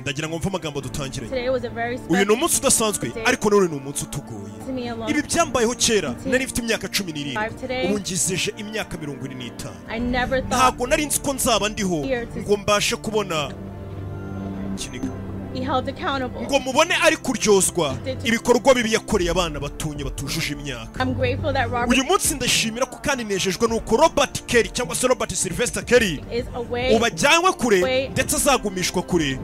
Ndagira ngo mve amagambo very uyu ni umunsi udasanzwe ariko none ni umunsi utugoye ibi byambayeho kera nari mfite imyaka cumi n'irindwi. Ubu ngizeje imyaka mirongo ine n'itanu. Ntabwo nari nzi ko nzaba ndiho ngo mbashe kubona. Kiniga. Ngo mubone ari kuryozwa ibikorwa bibi yakoreye abana batunye batujuje imyaka. Uyu munsi ndashimira ko kandi nejejwe nuko robert kelly cyangwa se robert sylvester kelly ubu ajyanywe kure ndetse azagumishwa kure.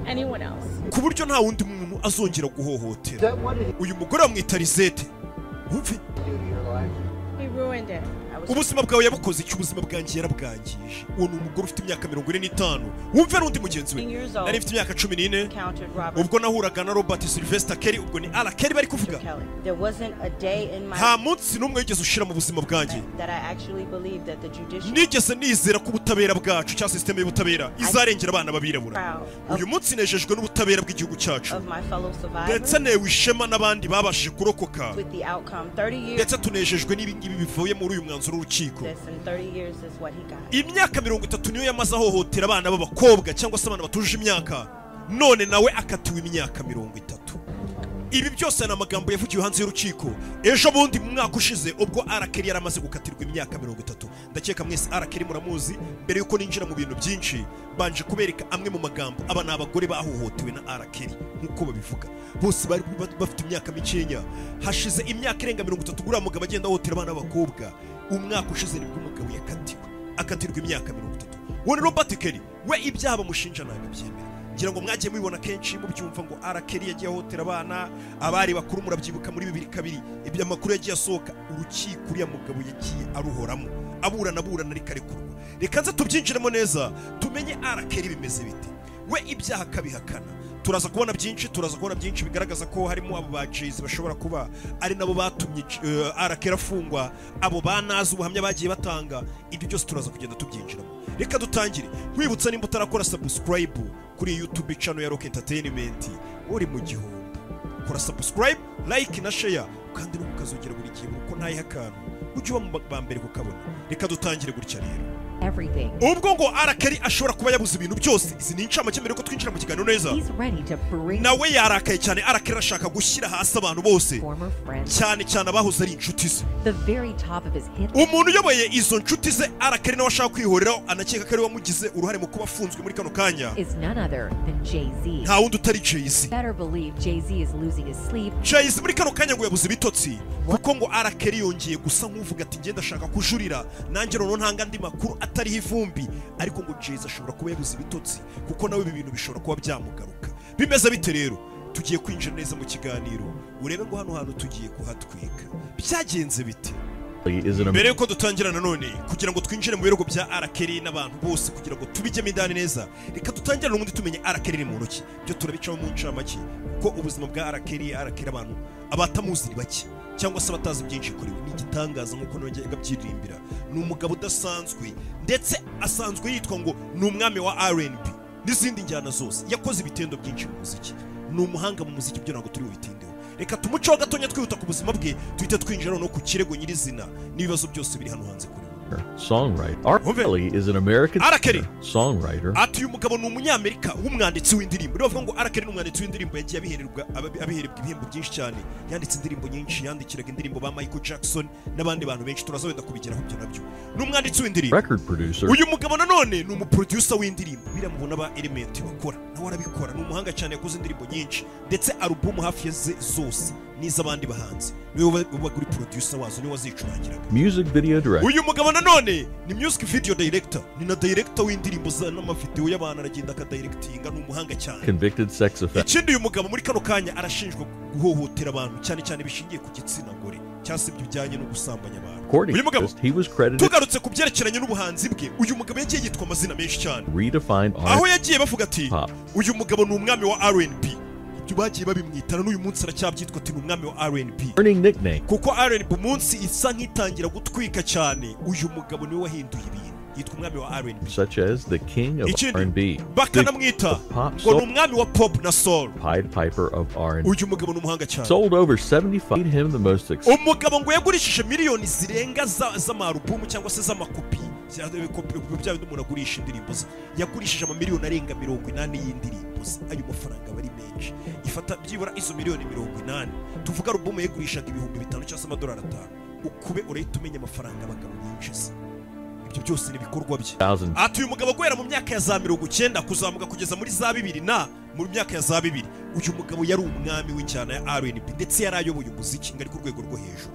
ku buryo nta wundi muntu azongera guhohotera. Uyu mugore bamwita rizete wumve. Ubuzima bwawe yabukoze iki? Ubuzima bwanjye yarabwangije. Uwo ni umugore ufite imyaka mirongo ine n'itanu. Wumve n'undi mugenzi we? Nari mfite imyaka cumi n'ine. Ubwo nahuraga na robert sylvester kelly ubwo ni ara kelly bari kuvuga. Nta munsi n'umwe wigeze ushira mu buzima bwanjye. nigeze nizera ko ubutabera bwacu cyangwa sisiteme y'ubutabera. Izarengera abana b'abirabura. uyu munsi nejejwe n'ubutabera bw'igihugu cyacu. ndetse newe ishema n'abandi babashije kurokoka. with the outcome. 30 years ndetse tunejejwe n'ibingibi bivuye muri uyu mwanzuro w'urukiko this and 30 years is what he got. imyaka mirongo itatu niyo yamaze ahohotera abana b'abakobwa cyangwa se abana batujuje imyaka none nawe akatiwe imyaka mirongo itatu. Ibi byose ni amagambo yavugiwe hanze y'urukiko. Ejo bundi mu mwaka ushize ubwo arakeri yari amaze gukatirwa imyaka mirongo itatu. Ndakeka mwese arakeri muramuzi mbere y'uko ninjira mu bintu byinshi banje kubereka amwe mu magambo aba ni abagore bahohotewe na arakeri nk'uko babivuga. Bose bari ba- bafite imyaka mikenya hashize imyaka irenga mirongo itatu uriya mugabo agenda ahohotera abana b'abakobwa. Umwaka ushize ni bwo umugabo yakatiwe akatirwa imyaka mirongo itatu. Ni robert kelly. We ibyaha bamushinja ntabwo abyemera ngira ngo mwagiye mubibona kenshi mubyumva ngo arakeri yagiye ahohotera abana abari bakuru murabyibuka muri bibiri kabiri. Ibyo amakuru yagiye asohoka urukiko uriya mugabo yagiye aruhoramo. Aburana aburana ariko arekurwa reka nze tubyinjiremo neza tumenye arakeri bimeze bite. We ibyaha akabihakana. Turaza kubona byinshi turaza kubona byinshi bigaragaza ko harimo abo ba jezi bashobora kuba ari nabo batumye arakera afungwa abo banazi ubuhamya bagiye batanga. Ibyo byose turaza kugenda tubyinjiramo. Reka dutangire. Nkwibutsa nimba utarakora subscribe kuri youtube channel ya rock entertainment. Uri mu gihombo. Kora subscribe like na share kandi no mukazogera buri gihe uko ntayiha akantu. Ujye uba mu ba mbere kukabona. Reka dutangire gutya rero. Everything. ubwo ngo arakeri ashobora kuba yabuze ibintu byose. Izi ni incamake mbere yuko twinjira mu kiganiro neza. He's ready to bring nawe yarakaye cyane. Arakeri arashaka gushyira hasi abantu bose. former friends. Cyane cyane abahoze ari inshuti ze. The very top of his hit umuntu uyoboye izo nshuti ze arakeri nawe ashaka kwihoreraho. Anakeka ko ari we wamugize uruhare mu kuba afunzwe muri kano kanya. Is none other than Jay-Z. nta wundi utari jay-z. Better believe Jay-Z is losing his sleep. jay-z muri kano kanya ngo yabuze ibitotsi. Kuko ngo arakeri yongeye gusa nk'uvuga ati ngenda ashaka kujurira. Nanjye noneho ntanga andi makuru atariho ivumbi. Ariko ngo jay-z ashobora kuba yabuze ibitotsi kuko nawe ibi bintu bishobora kuba byamugaruka. Bimeze bite rero? Tugiye kwinjira neza mu kiganiro. Urebe ngo hano hantu tugiye kuhatwika. Byagenze bite? Mbere yuko dutangira nanone kugira ngo twinjire mu birego bya arakeri n'abantu bose kugira ngo tubijyemo indani neza reka dutangire n'ubundi tumenye arakeri ni muntu ki byo turabicamo mu ncamake kuko ubuzima bwa arakeri arakeri abantu abatamuzi ni bake. Cyangwa se abatazi byinshi kuri we. Ni igitangaza nk'uko nongeye byiririmbira ni umugabo udasanzwe ndetse asanzwe yitwa ngo ni umwami wa R&B n'izindi njyana zose. Yakoze ibitendo byinshi mu muziki. Ni umuhanga mu muziki byo ntabwo turi bubitindeho. Reka tumuceho gatonya twihuta ku buzima bwe tuhite twinjira no ku kirego nyirizina. N'ibibazo byose biri hano hanze kuri we. Songwriter. R. Kelly is an American singer, songwriter, ati uyu mugabo ni umunyamerika w'umwanditsi w'indirimbo. Bavuga ngo ni umwanditsi w'indirimbo yagiye abihererwa abihererwa ibihembo byinshi cyane. Yanditse indirimbo nyinshi yandikiraga indirimbo ba michael jackson n'abandi bantu benshi. Turaza wenda kubigeraho ibyo nabyo. Ni umwanditsi w'indirimbo. Record producer, uyu mugabo nanone ni umuproducer w'indirimbo. Biramubona ba element bakora. Nawe arabikora. Ni umuhanga cyane yakoze indirimbo nyinshi. Ndetse alubumu hafi ya zose n'iz'abandi bahanzi. Niwe uba uba uri producer wazo niwe wazicurangiraga. Music video director, uyu mugabo nanone ni music video director. Ni na director w'indirimbo za n'amavideo y'abantu aragenda akadirectinga ni umuhanga cyane. Convicted sex offender, ikindi uyu mugabo muri kano kanya arashinjwa guhohotera abantu cyane cyane bishingiye ku gitsina gore. Cyangwa bijyanye no gusambanya abantu. According uyu to mugabo this, he was credited tugarutse ku byerekeranye n'ubuhanzi bwe. Uyu mugabo yagiye yitwa amazina menshi cyane. Aho yagiye bavuga ati uyu mugabo ni umwami wa R&B ibyo bagiye babimwitana n'uyu munsi aracyabyitwa ati ni umwami wa nickname. Kuko R&B umunsi isa nk'itangira gutwika cyane uyu mugabo niwe wahinduye ibintu. Yitwa umwami wa R&B such as the king of ikindi R&B, bakanamwita ngo ni umwami wa pop na soul. Pied Piper of R&B. uyu mugabo ni umuhanga cyane. Sold over 75, made him the most successful umugabo ngo yagurishije miliyoni zirenga z'amarubumu cyangwa se z'amakopi Bya- kopi- bya bindi umuntu agurisha indirimbo ze. Yagurishije amamiliyoni arenga mirongo inani y'indirimbo ze. Ayo mafaranga aba ari menshi. Ifata byibura izo miliyoni mirongo inani. Tuvuga alubumu yagurishaga ibihumbi bitanu cyangwa se amadolari atanu. Ukube urahita umenya amafaranga abagabo yinjiza ibyo byose ni ibikorwa bye. 2000 ati uyu mugabo guhera mu myaka ya za mirongo icyenda kuzamuka kugeza muri za bibiri na mu myaka ya za bibiri. Uyu mugabo yari umwami w'injyana ya R&B ndetse yari ayoboye umuziki. Ngo ari ku rwego rwo hejuru.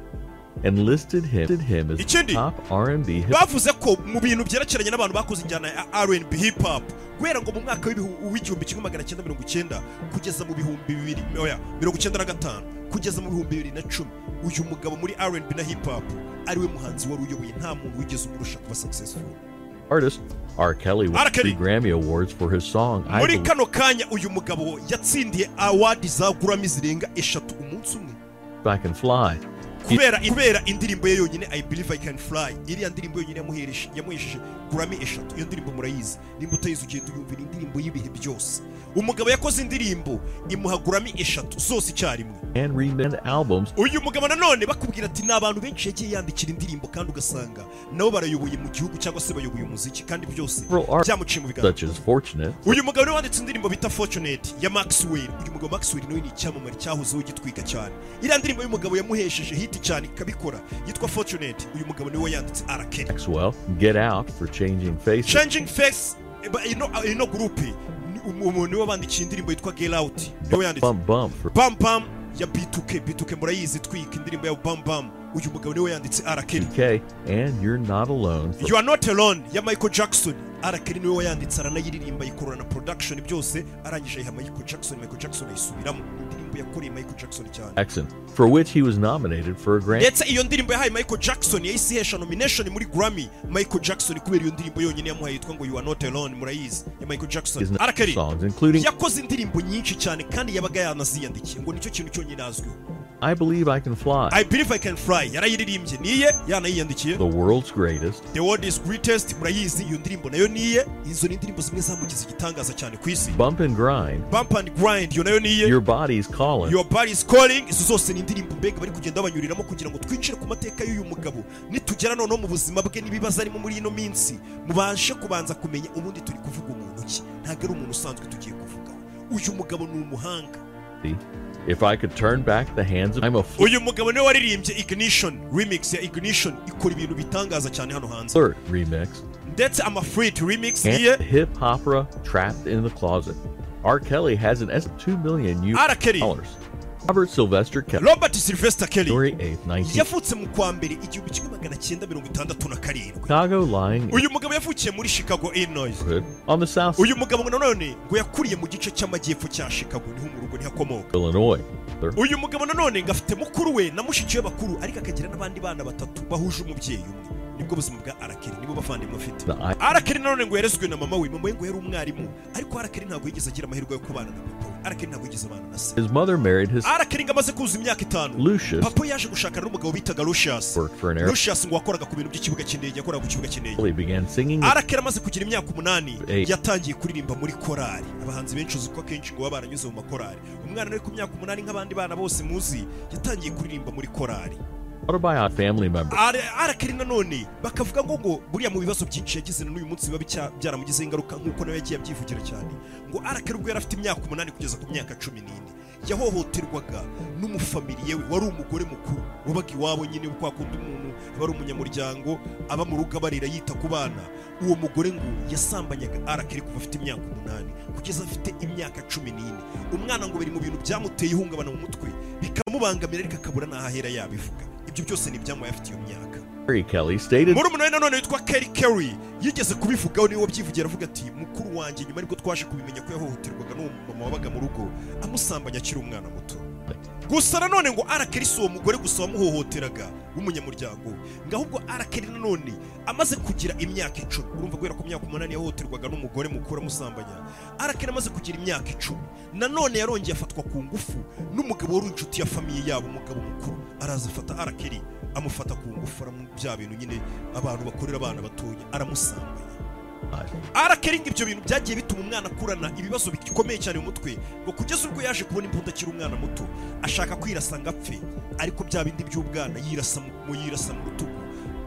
and listed him, him as Ikindi, top R&B hip bavuze ko mu bintu byerekeranye n'abantu bakoze injyana ya R&B hip hop guhera ngo mu mwaka w'igihumbi kimwe magana cyenda mirongo icyenda kugeza mu bihumbi bibiri oya mirongo icyenda na gatanu kugeza mu bihumbi bibiri na cumi uyu mugabo muri R&B na hip hop ariwe muhanzi wari uyoboye nta muntu wigeze umurusha kuba successful artist. R. Kelly won three Grammy Awards for his song I muri kano kanya uyu mugabo yatsindiye awadi za gurami zirenga eshatu umunsi umwe I Can Fly. Kubera kubera indirimbo ye yonyine I believe I can fly. Iriya ndirimbo yonyine yamuhereje yamuhesheje gurami eshatu. Iyo ndirimbo murayizi. Nimba utayizi ugenda uyumva indirimbo y'ibihe byose umugabo yakoze indirimbo imuha gurami eshatu zose icyarimwe. And remixed albums. Uyu mugabo nanone bakubwira ati ni abantu benshi yagiye yandikira indirimbo kandi ugasanga nabo barayoboye mu gihugu cyangwa se bayoboye umuziki kandi byose byamuciye mu biganza such as Fortunate, uyu mugabo niwe wanditse indirimbo bita fortunate ya maxwell. Uyu mugabo maxwell nawe ni icyamamare cyahozeho gitwika cyane. Iriya ndirimbo y'umugabo yamuhesheje hiti cyane ikabikora yitwa fortunate. Uyu mugabo niwe yanditse arakeri Maxwell, Get Out for Changing face eh, eba- ino gurupe umuntu niwe wandikiye indirimbo yitwa get out. Niwe yanditse Bam bam bam ya bituke bituke murayizi twika indirimbo ya bam bam uyu mugabo niwe yanditse arakeri and You're Not Alone You are not alone. Ya Michael Jackson. Arakeri niwe wayanditse aranayiririmba yikorana production byose arangije ayiha Michael Jackson Michael Jackson ayisubiramo. Indirimbo yakoreye Michael Jackson cyane. Jackson, for which he was nominated for a Grammy. ndetse iyo ndirimbo yahaye Michael Jackson yahise ihesha nomination muri Grammy. Michael Jackson kubera iyo ndirimbo yonyine yamuhaye yitwa ngo You are not alone murayizi. Ya Michael Jackson. Arakeri songs, including yakoze indirimbo nyinshi cyane kandi yabaga yanaziyandikiye. Ngo nicyo kintu cyonyine azwiho I Believe I Can Fly, I believe I can fly. Yarayiririmbye niye? Yanayiyandikiye The World's Greatest, The world is greatest. Murayizi iyo ndirimbo na yo niye. Izo ni indirimbo zimwe zamugize igitangaza cyane ku isi. Bump and Grind, bump and grind. Iyo na yo niye. Your Body's Calling, your body is calling. Izo zose ni indirimbo mbega bari kugenda babanyuriramo kugira ngo twinjire ku mateka y'uyu mugabo. Nitugera noneho mu buzima bwe n'ibibazo arimo muri ino minsi. Mubashe kubanza kumenya ubundi turi kuvuga umuntu ki? Ntabwo ari umuntu usanzwe tugiye kuvugaho uyu mugabo ni umuhanga. If I Could Turn Back the Hands of I'm a Fool, uyu mugabo niwe waririmbye ignition remix ya ignition ikora ibintu bitangaza cyane hano hanze Third remix, ndetse amafrit remix and hip opera Trapped in the Closet. R. Kelly has an estimated 2 million US R. Kelly. dollars. Robert Sylvester Kelly, robert sylvester kelly. January 8th, 19 yavutse mu kwa mbere igihumbi kimwe magana cyenda mirongo itandatu na karindwi Chicago, lying uyu mugabo yavukiye muri chicago illinois. On the south uyu mugabo nanone ngo yakuriye mu gice cy'amajyepfo cya chicago niho mu rugo niho akomoka Illinois. Uyu mugabo nanone ngo afite mukuru we na mushiki we bakuru ariko akagira n'abandi bana batatu bahuje umubyeyi umwe nibwo buzima bwa arakeri nibo bavandimwe afite arakeri nanone ngo yarezwe na mama we mama we ngo yari umwarimu. Ariko arakeri ntabwo yigeze agira amahirwe yo kubana na papa we. Arakeri ntabwo yigeze abana na se. His mother married his arakeri ngo amaze kuzuza imyaka itanu. Lucius papa yaje gushakana n'umugabo bitaga lucius. for an air. lucius ngo wakoraga ku bintu by'ikibuga cy'indege yakoraga ku kibuga cy'indege. Singing amaze kugira imyaka umunani yatangiye kuririmba muri korali abahanzi benshi uzi ko akenshi ngo baba baranyuze mu makorali umwana uri ku myaka umunani nk'abandi bana bose muzi yatangiye kuririmba muri korali autobiography family member. Ara- arakeri nanone bakavuga ngo ngo buriya mu bibazo byinshi yagize n'uyu munsi biba byaramugizeho ingaruka nk'uko nawe yagiye abyivugira cyane. Ngo arakeri ubwo yari afite imyaka umunani kugeza ku myaka cumi n'ine. Yahohoterwaga n'umufamiliye we wari umugore mukuru wabaga iwabo nyine kwa kundi umuntu aba ari umunyamuryango aba mu rugo abarira yita ku bana. Uwo mugore ngo yasambanyaga arakeri kuva afite imyaka umunani kugeza afite imyaka cumi n'ine. Umwana ngo biri mu bintu byamuteye ihungabana mu mutwe bikamubangamira ariko akabura n'aho ahera yabivuga. Ibyo byose ni ibyamubaye afite iyo myaka muri umunani nanone witwa Kelly Kelly yigeze kubivugaho ni we wabyivugira avuga ati mukuru wanjye nyuma ariko twaje kubimenya ko yahohoterwaga n'uwo mama wabaga mu rugo amusambanya akiri umwana muto. Gusa nanone ngo arakeri si uwo mugore gusa wamuhohoteraga w'umunyamuryango we ngo ahubwo arakeri nanone amaze kugira imyaka icumi. Urumva guhera ku myaka umunani yahohoterwaga n'umugore mukuru amusambanya. Arakeri amaze kugira imyaka icumi. Nanone yarongeye afatwa ku ngufu n'umugabo wari inshuti ya famiye yabo umugabo mukuru. Araza afata arakeri amufata ku ngufu bya bintu nyine abantu bakorera abana batoya aramusambanya. Arakeringa ibyo bintu byagiye bituma umwana akurana ibibazo bikomeye cyane mu mutwe ngo kugeza ubwo yaje kubona imbunda akiri umwana muto ashaka kwirasa ngo apfe. Ariko bya bindi by'ubwana yirasa mu yirasa mu rutugu.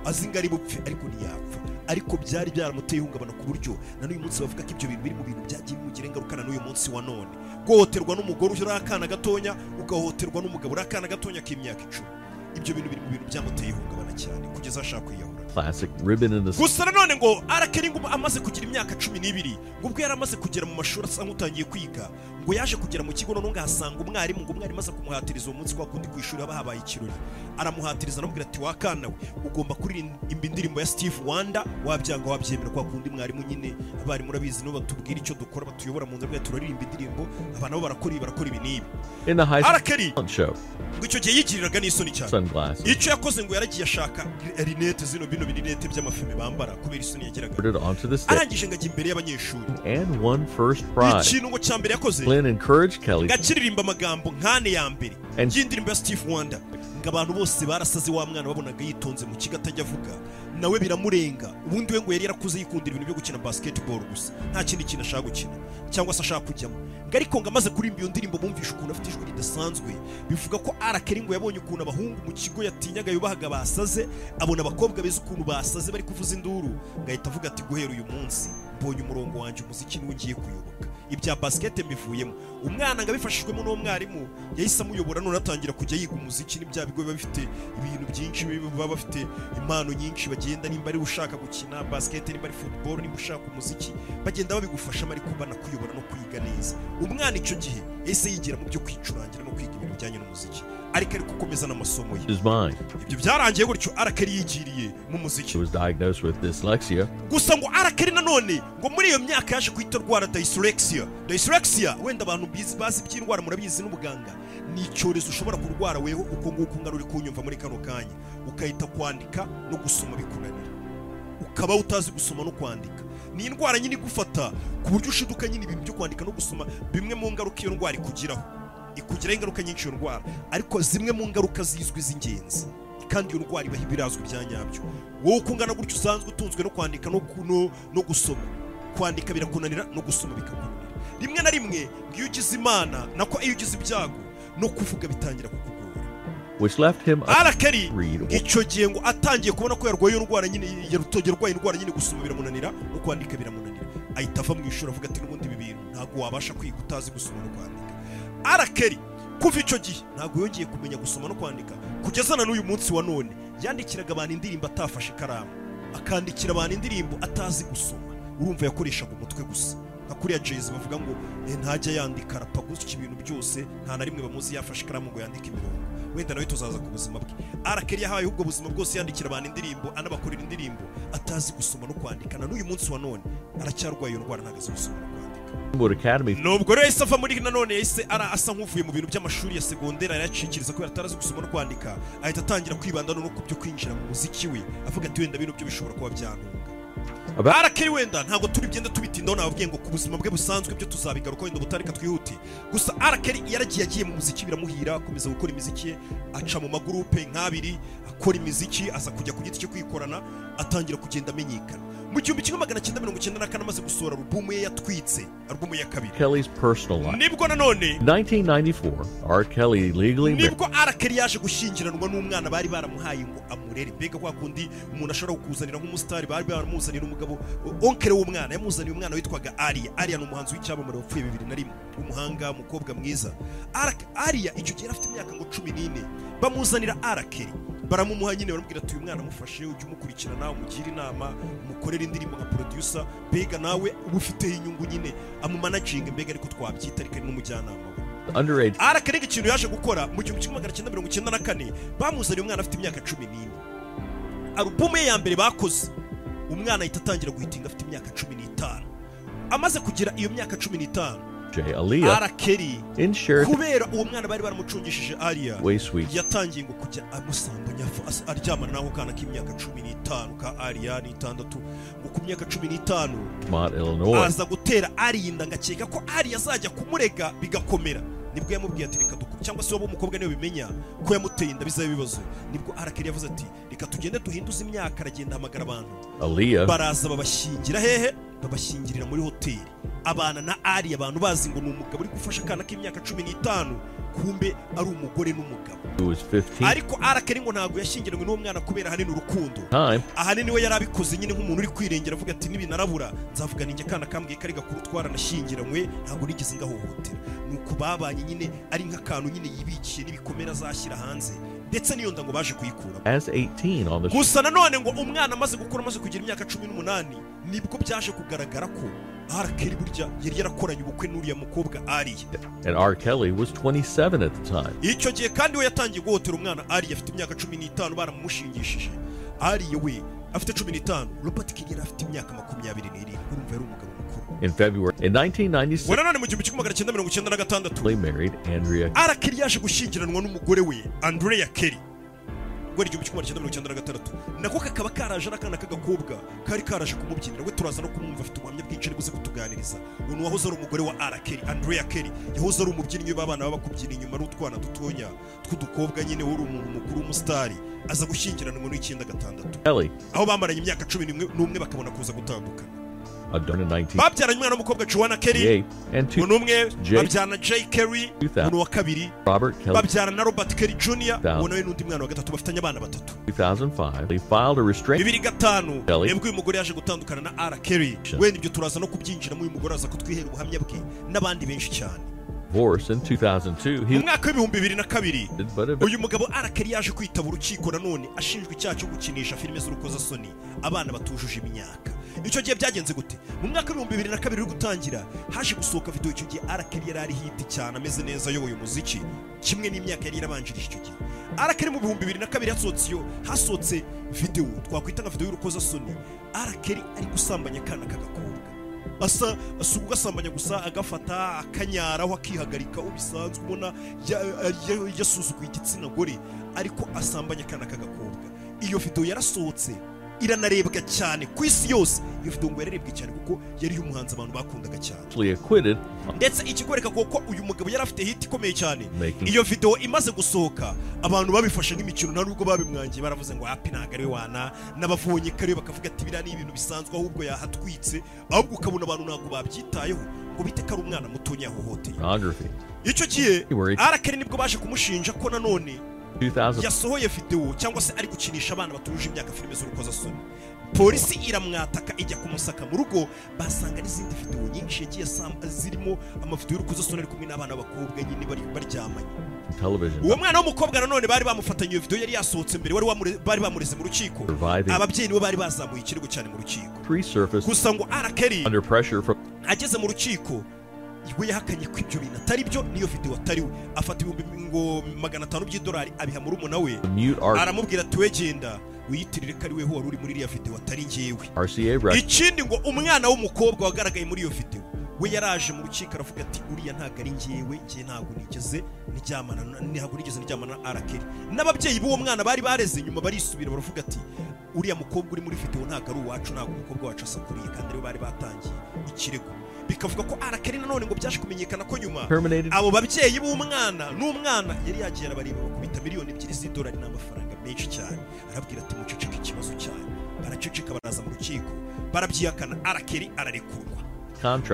Azi ngo ari bupfe ariko ntiyapfa. Ariko byari byaramuteye ihungabana ku buryo na n'uyu munsi bavuga ko ibyo bintu biri mu bintu byagiye bimugira ingaruka na n'uyu munsi wa none. Guhohoterwa n'umugore uri akana gatonya ugahohoterwa n'umugabo uri akana gatonya k'imyaka icumi. Ibyo bintu biri mu bintu byamuteye ihungabana. Cyane kugeza ashaka kwiyahura. Classic ribbon in the gusa nanone ngo arakeringa amaze kugira imyaka cumi n'ibiri ngo ubwo yari amaze kugera mu mashuri asa nk'utangiye kwiga ngo yaje kugera mu kigo ngahasanga umwarimu ngo umwarimu aza kumuhatiriza uwo munsi kwa kundi ku ishuri haba habaye ikirori. Aramuhatiriza aramubwira ati wakana we ugomba kuririmba indirimbo ya Steve Wonder wabyanga wabyemera kwa kundi mwarimu nyine. Abarimu urabizi nibo batubwira icyo dukora batuyobora mu nzira turaririmba indirimbo abana bo barakora ibi barakora ibi n'ibi. Arakeri! ngo icyo gihe yigiriraga n'isoni cyane. Icyo yakoze ngo yaragiye ashaka gushaka rinete zino bino birinete by'amafime bambara kubera isoni yageraga. Arangije imbere y'abanyeshuri. Ikintu ngo cya mbere yakoze. Amagambo nkane ya mbere. Ya steve ngo abantu bose barasaze wa mwana babonaga yitonze mu kigo atajya avuga. Nawe biramurenga. Ubundi we ngo yari yarakuze yikundira ibintu byo gukina basketball gusa. Nta kindi kintu ashaka gukina. Cyangwa se ashaka kujyamo. Ngo ariko ngo amaze kuririmba iyo ndirimbo bumvisha ukuntu afite ijwi ridasanzwe. Bivuga ko arakeri ngo yabonye ukuntu abahungu mu kigo yatinyaga yubahaga basaze abona abakobwa beza ukuntu basaze bari kuvuza induru. Ngahita avuga ati guhera uyu munsi mbonye umurongo wanjye umuziki niwo ngiye kuyoboka ibya basket mbivuyemo. Umwana ngo abifashijwemo n'uwo mwarimu yahise amuyobora none atangira kujya yiga umuziki ni bya bigo biba bifite ibintu byinshi baba bafite impano nyinshi bagenda nimba ari ushaka gukina basket nimba ari football nimba ushaka umuziki bagenda babigufashamo ariko banakuyobora no kwiga neza. Umwana icyo gihe yahise yigira mu byo kwicurangira no kwiga ibintu bijyanye n'umuziki. Ariko ari gukomeza n'amasomo ye. Ibyo byarangiye gutyo arakari yigiriye mu muziki. Was diagnosed with dyslexia. Gusa ngo arakari nanone ngo muri iyo myaka yaje guhita arwara dyslexia. Dyslexia wenda abantu bazi iby'indwara murabizi n'ubuganga ni icyorezo ushobora kurwara weho uko nguko ungana uri kunyumva muri kano kanya. Ukahita kwandika no gusoma bikunanira. Ukaba utazi gusoma no kwandika. Ni indwara nyine igufata ku buryo ushiduka nyine ibintu byo kwandika no gusoma bimwe mu ngaruka iyo ndwara ikugiraho. Ikugiraho ingaruka nyinshi iyo ndwara. Ariko zimwe mu ngaruka zizwi z'ingenzi. Kandi iyo ndwara ibaho ibirazwi bya nyabyo. Wowe uko ungana gutyo usanzwe utunzwe no kwandika no, gusoma. Kwandika birakunanira no gusoma bikakunanira rimwe na rimwe ngo iyo ugize imana nako iyo ugize ibyago no kuvuga bitangira kukugora. Arakari icyo gihe ngo atangiye kubona ko yarwaye iyo ndwara nyine yarutoge arwaye indwara nyine gusoma biramunanira no kwandika biramunanira. Ahita ava mu ishuri avuga ati n'ubundi ibi bintu ntabwo wabasha kwiga utazi gusoma no kwandika. Arakari kuva icyo gihe ntabwo yongeye kumenya gusoma no kwandika. Kugeza na n'uyu munsi wa none yandikiraga abantu indirimbo atafashe ikaramu. Akandikira abantu indirimbo atazi gusoma. Urumva yakoreshaga umutwe gusa. Nka kuriya jezi bavuga ngo "Eh, ntajya yandika arapa gutya ibintu byose nta na rimwe bamuzi yafashe ikaramu ngo yandike imirongo. Wenda nawe tuzaza ku buzima bwe. Arakeri yahaye ubwo buzima bwose yandikira abantu indirimbo anabakorera indirimbo atazi gusoma no kwandika. Na n'uyu munsi wa none aracyarwaye iyo ndwara ntabwo azi gusoma no kwandika. Nubwo rero yahise ava muri nanone yahise asa nk'uvuye mu bintu by'amashuri ya segonderi arayacikiriza kubera atarazi gusoma no kwandika. Ahita atangira kwibanda no ku byo kwinjira mu muziki we avuga ati wenda bino byo bishobora kuba byantunga Arakeri wenda ntabwo turi bugende tubitindaho nababwiye ngo ku buzima bwe busanzwe byo tuzabigaruka wenda ubutareka twihute gusa arakeri yaragiye agiye mu muziki biramuhira akomeza gukora imiziki ye aca mu magurupe nk'abiri akora imiziki aza kujya ku giti cyo kwikorana atangira kugenda amenyekana. Mu gihumbi kimwe magana cyenda mirongo icyenda na kane amaze gusohora alubumu ye yatwitse alubumu ya kabiri. Kelly's personal life. ni bwo nanone 1994, R. Kelly legally ni bwo arakeri yaje gushyingiranwa n'umwana bari baramuhaye ngo amurere. Mbega kwa kundi umuntu ashobora kukuzanira nk'umusitari bari baramuzanira umugabo onkere w'umwana. Yamuzaniye umwana witwaga ariya ariya ni umuhanzi w'icyamamare wapfuye bibiri na rimwe. W'umuhanga umukobwa mwiza. Ariya icyo gihe afite imyaka ngo cumi n'ine. Bamuzanira arakeri baramumuha nyine baramubwira ati uyu mwana amufashe ujye umukurikirana umugire inama umukorere indirimbo nka producer mbega nawe uba ufiteho inyungu nyine. Amumanaginga mbega ariko twabyita ariko ari n'umujyanama we. Arakarega ikintu yaje gukora mu gihumbi kimwe magana cyenda mirongo icyenda na kane bamuzaniye umwana afite imyaka cumi n'ine. Alubumu ye ya mbere bakoze umwana ahita atangira guhitinga afite imyaka cumi n'itanu. Amaze kugira iyo myaka cumi n'itanu J. Aliyah ensured way sweet Mott, Illinois. nibwo yamubwiye ati reka duku cyangwa se wowe umukobwa niwe bimenya ko yamuteye inda bizaba ibibazo. Nibwo arakiri yavuze ati reka tugende duhinduze imyaka. Aragenda ahamagara abantu. Baraza babashyingira hehe babashyingirira muri hoteli. Abana na ari abantu bazi ngo ni umugabo uri gufasha akana k'imyaka cumi n'itanu kumbe ari umugore n'umugabo. Who was 15 ariko arakeri ngo ntabwo yashyingiranywe n'uwo mwana kubera ahanini urukundo. Ahanini we yari abikoze nyine nk'umuntu uri kwirengera avuga ati nibinarabura nzavuga ninjye akana kambwiye kari gakuru twaranashyingiranywe ntabwo nigeze ngahohotera. Nuko babanye nyine ari nk'akantu nyine yibikiye n'ibikomere azashyira hanze. Ndetse n'iyo nda ngo baje kuyikuramo as 18 on the gusa nanone ngo umwana amaze gukura amaze kugira imyaka cumi n'umunani nibwo byaje kugaragara ko burya yari yarakoranye ubukwe n'uriya mukobwa and R. Kelly was 27 at the time. icyo gihe kandi we yatangiye guhotera umwana ariya afite imyaka cumi n'itanu baramushingishije. Ariya we afite cumi n'itanu. Robert king yari afite imyaka makumyabiri n'irindwi. Urumva yari umugabo In February in 1996, we nanone mu gihumbi kimwe magana cyenda mirongo icyenda na gatandatu Kelly married Andrea yaje gushyingiranwa n'umugore we andrea kelly. Guhera igihumbi kimwe magana cyenda na gatandatu nako kakaba karaje ari k'agakobwa kari karaje kumubyinira we turaza no kumwumva afite ubuhamya bwinshi ari buze kutuganiriza. Uyu ni ari umugore wa ara kelly andrea kelly. Yahoze ari umubyinnyi w'abana baba bakubyina inyuma ari dutonya tw'udukobwa nyine wari umuntu mukuru w'umusitari aza gushyingiranwa n'icyenda gatandatu. Kelly, aho bamaranye imyaka cumi n'umwe bakabona kuza gutandukana adorned in babyaranye umwana w'umukobwa joanna kelly 1988, and ubu two ni umwe Jay- babyarana jay kelly ubu ni kabiri Robert Kelly. babyarana na robert kelly jr uwo nawe n'undi mwana wa gatatu bafitanye abana batatu 2005, they filed a restraining bibiri gatanu Kelly. nibwo uyu mugore yaje gutandukana na ara kelly wenda ibyo turaza no kubyinjiramo uyu mugore aza kutwihera ubuhamya bwe n'abandi benshi cyane divorce in 2002. He mwaka w'ibihumbi bibiri na kabiri but eventually uyu mugabo ara kelly yaje kwitaba urukiko nanone ashinjwa icyaha cyo gukinisha filime z'urukozasoni abana batujuje imyaka icyo gihe byagenze gute? Mu mwaka w'ibihumbi bibiri na kabiri uri gutangira haje gusohoka video icyo gihe ara yari ari hiti cyane ameze neza ayoboye umuziki. Kimwe n'imyaka yari yarabanjirije icyo gihe. Ara kelly mu bihumbi bibiri na kabiri hasohotse iyo hasohotse video. Twakwita nka video y'urukozasoni ara kelly ari gusambanya akana k'agakobwa. Asa asa ugasambanya gusa agafata akanyaraho akihagarika ubisanzwe ubona ya- ya- yasuzuguye igitsina gore ariko asambanya akana k'agakobwa. Iyo video yarasohotse iranarebwa cyane. Ku isi yose. Iyo video ngo yararebwe cyane kuko yari y'umuhanzi abantu bakundaga cyane. Ndetse ikikwereka ko uyu mugabo yari afite hit ikomeye cyane. Iyo video imaze gusohoka abantu babifashe nk'imikino nta nubwo babimwangiye baravuze ngo hapi ntabwo ari we wana. N'abavunye kare bakavuga ati biriya ni ibintu bisanzwe ahubwo yahatwitse. Ahubwo ukabona abantu ntabwo babyitayeho ngo bite ko ari umwana mutonya yahohoteye icyo gihe arakari ni bwo baje kumushinja ko nanone 2000 yasohoye video cyangwa se ari gukinisha abana batuje imyaka filime z'urukozasoni. Polisi iramwataka ijya kumusaka mu rugo basanga n'izindi video nyinshi yagiye zirimo amavideo y'urukozasoni ari kumwe n'abana b'abakobwa nyine bari baryamanye. Television. Uwo mwana w'umukobwa nanone bari bamufatanye iyo video yari yasohotse mbere bari bamureze mu rukiko. Ababyeyi nibo bari bazamuye ikirego cyane mu rukiko. Gusa ngo arakeri under pressure from ageze mu rukiko we yahakanye ko ibyo bintu atari byo niyo video atari we. Afata ibihumbi ngo magana atanu by'idolari abiha murumuna we. Aramubwira ati we genda wiyitirire ko ari we wari uri muri iriya video atari record ikindi ngo umwana w'umukobwa wagaragaye muri iyo video we yaraje mu rukiko aravuga ati uriya ntabwo ari njyewe njye ntabwo nigeze niryamana na- ntabwo nigeze niryamana na arakeri n'ababyeyi b'uwo mwana bari bareze nyuma barisubira baravuga ati uriya mukobwa uri muri video ntabwo ari uwacu ntabwo umukobwa wacu asakuriye kandi ari bo bari batangiye ikirego. Bikavuga ko arakeri nanone ngo byaje kumenyekana ko nyuma. Abo babyeyi b'umwana n'umwana yari yagiye arabareba bakubita miliyoni ebyiri z'idolari n'amafaranga menshi cyane. Arabwira ati muceceke ikibazo cyanyu baraceceka baraza mu rukiko. Barabyihakana arakeri ararekurwa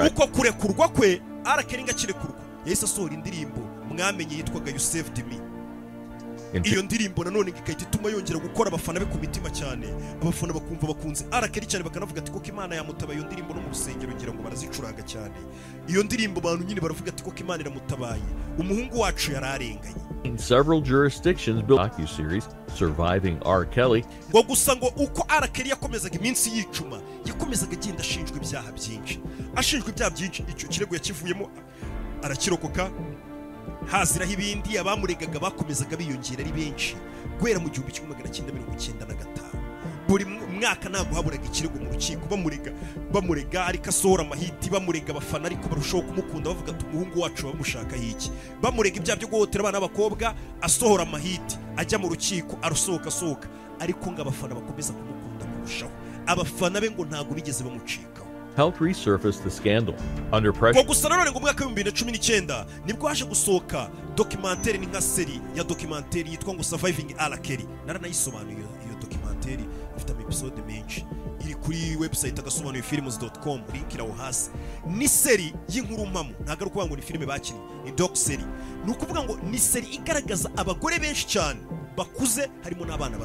uko kurekurwa kwe arakeri ngo akirekurwa yahise asohora indirimbo mwamenye yitwaga you saved me iyo ndirimbo nanone igahita ituma yongera gukora abafana be ku mitima cyane. Abafana bakumva bakunze arakeri cyane bakanavuga ati koko imana yamutabaye iyo ndirimbo no mu rusengero ngira ngo barazicuranga cyane. Iyo ndirimbo abantu nyine baravuga ati koko imana iramutabaye umuhungu wacu yari arenganye. In several jurisdictions built docu-series surviving R. Kelly. Ngo gusa ngo uko arakeri yakomezaga iminsi yicuma yakomezaga agenda ashinjwa ibyaha byinshi. Ashinjwa ibyaha byinshi icyo kirego yakivuyemo arakirokoka haziraho ibindi abamuregaga bakomezaga biyongera ari benshi. Guhera mu gihumbi kimwe magana cyenda mirongo icyenda na gatanu. Buri mw- mwaka ntabwo haburaga ikirego mu rukiko. Bamurega bamurega ariko asohora amahiti bamurega abafana ariko barushaho kumukunda bavuga ati umuhungu wacu bamushakaho iki? Bamurega ibyaha byo guhohotera abana b'abakobwa asohora amahiti ajya mu rukiko arusohoka asohoka. Ariko ngo abafana bakomeza kumukunda kurushaho. Abafana be ngo ntabwo bigeze bamucikaho helped resurface the scandal. Under pressure, ifite menshi. Iri kuri website agasobanuye link iraho hasi. Ni seri y'inkuru mpamo ntabwo ari ukuvuga ngo ni filime bakinnye ni doc seri ni ukuvuga ngo ni seri igaragaza abagore benshi cyane bakuze harimo n'abana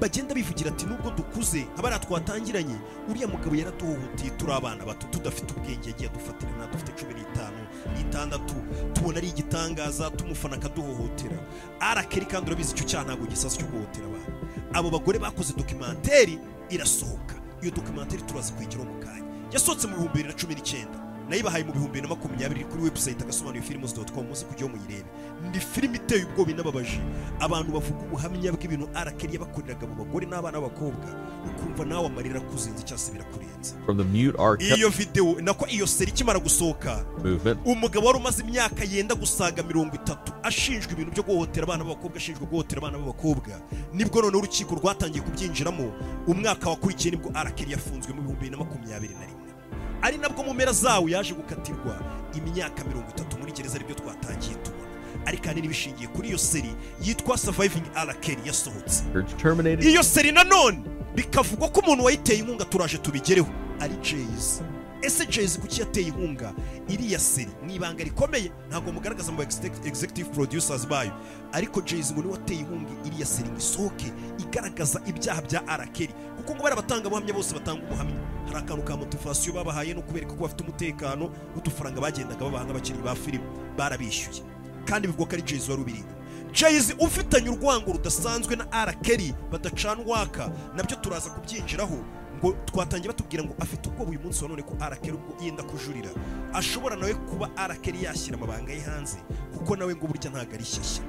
bagenda bivugira ati nubwo dukuze abana twatangiranye. Uriya mugabo yaratuhutiye turi abana bato tudafite ubwenge yagiye adufatira nta dufite cumi n'itanu n'itandatu. Tubona ari igitangaza tumufana akaduhohotera. Arakeri kandi urabizi icyo cyaha ntabwo gisaza cyo guhohotera abantu abo bagore bakoze dokimenteri irasohoka. Iyo dokimenteri turaza kuyigeraho mu kanya. Yasohotse mu bihumbi bibiri na cumi n'icyenda nayo ibahaye mu bihumbi bibiri na makumyabiri kuri website agasobanuye films.com muze kujyaho muyirebe ni filime iteye ubwoba inababaje abantu bavuga ubuhamya bw'ibintu arakeri yabakoreraga mu bagore n'abana b'abakobwa ukumva nawe amarira akuzinze cyangwa se birakurenze iyo videwo nako iyo seri ikimara gusohoka umugabo wari umaze imyaka yenda gusaga mirongo itatu ashinjwa ibintu byo guhohotera abana b'abakobwa ashinjwa guhohotera abana b'abakobwa. Nibwo noneho urukiko rwatangiye kubyinjiramo umwaka wakurikiye nibwo arakeri yafunzwe mu bihumbi bibiri na makumyabiri na rimwe. Ari nabwo mu mpera zawo yaje gukatirwa imyaka mirongo itatu muri gereza aribyo twatangiye tubona ariko ahanini bishingiye kuri iyo seri yitwa surviving arakeri yasohotse. Iyo seri nanone bikavugwa ko umuntu wayiteye inkunga turaje tubigereho. Ari jayz. Ese jayz kuki yateye inkunga iriya seri? Mu ibanga rikomeye ntabwo mugaragaza mu executive producers bayo. Ariko jayz ngo niwe wateye inkunga iriya seri ngo isohoke igaragaza ibyaha bya arakeri kuko ngo bari abatangabuhamya bose batanga ubuhamya. Hari akantu ka motivasiyo babahaye no kubereka ko bafite umutekano n'udufaranga bagendaga babaha nk'abakinnyi ba filime barabishyuye kandi bivugwa ko ari jayz wari ubiri inyuma jayz ufitanye urwango rudasanzwe na ara kelly badacana uwaka na byo turaza kubyinjiraho ngo twatangiye batubwira ngo afite ubwoba uyu munsi wa none ko ara kelly ubwo yenda kujurira ashobora nawe kuba ara kelly yashyira amabanga ye hanze kuko nawe ngo burya ntabwo ari shyashya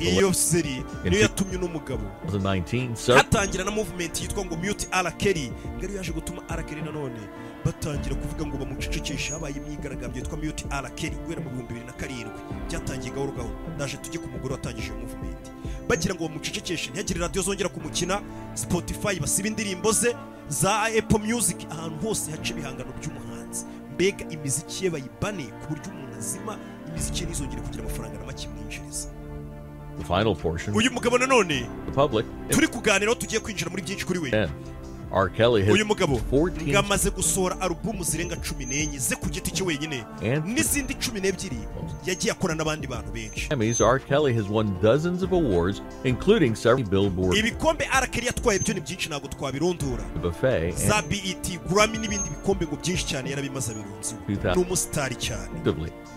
iyo seri niyo yatumye uno mugabo 2019. So hatangira na movement yitwa ngo mute ara kelly. Ngo ariyo yaje gutuma ara kelly nanone batangira kuvuga ngo bamucecekeshe habaye imyigaragambyo yitwa mute ara kelly guhera mu bihumbi bibiri na karindwi. Byatangiye gahoro gahoro. Ndaje tujye ku mugore watangije iyo movement. Bagira ngo bamucecekeshe ntihagire radiyo zongera kumukina. Spotify basiba indirimbo ze za apple music. Ahantu hose haca ibihangano by'umuhanzi. Mbega imiziki ye bayibane ku buryo umuntu azima imiziki ye ntizongere kugira amafaranga na make imwinjiriza. Uyu mugabo nanone turi kuganiraho tugiye kwinjira muri byinshi kuri we. R. Kelly has uyu mugabo 14 ngo gusohora alubumu zirenga cumi n'enye ze ku giti cye wenyine And- n'izindi cumi n'ebyiri yagiye akora n'abandi bantu benshi Grammys. R. Kelly has won dozens of awards, including several Billboard ibikombe arakeri yatwaye byo ni byinshi ntabwo twabirondora buffet za bet grammy n'ibindi bikombe ngo byinshi cyane yarabimaze abirunzi ni umusitari cyane.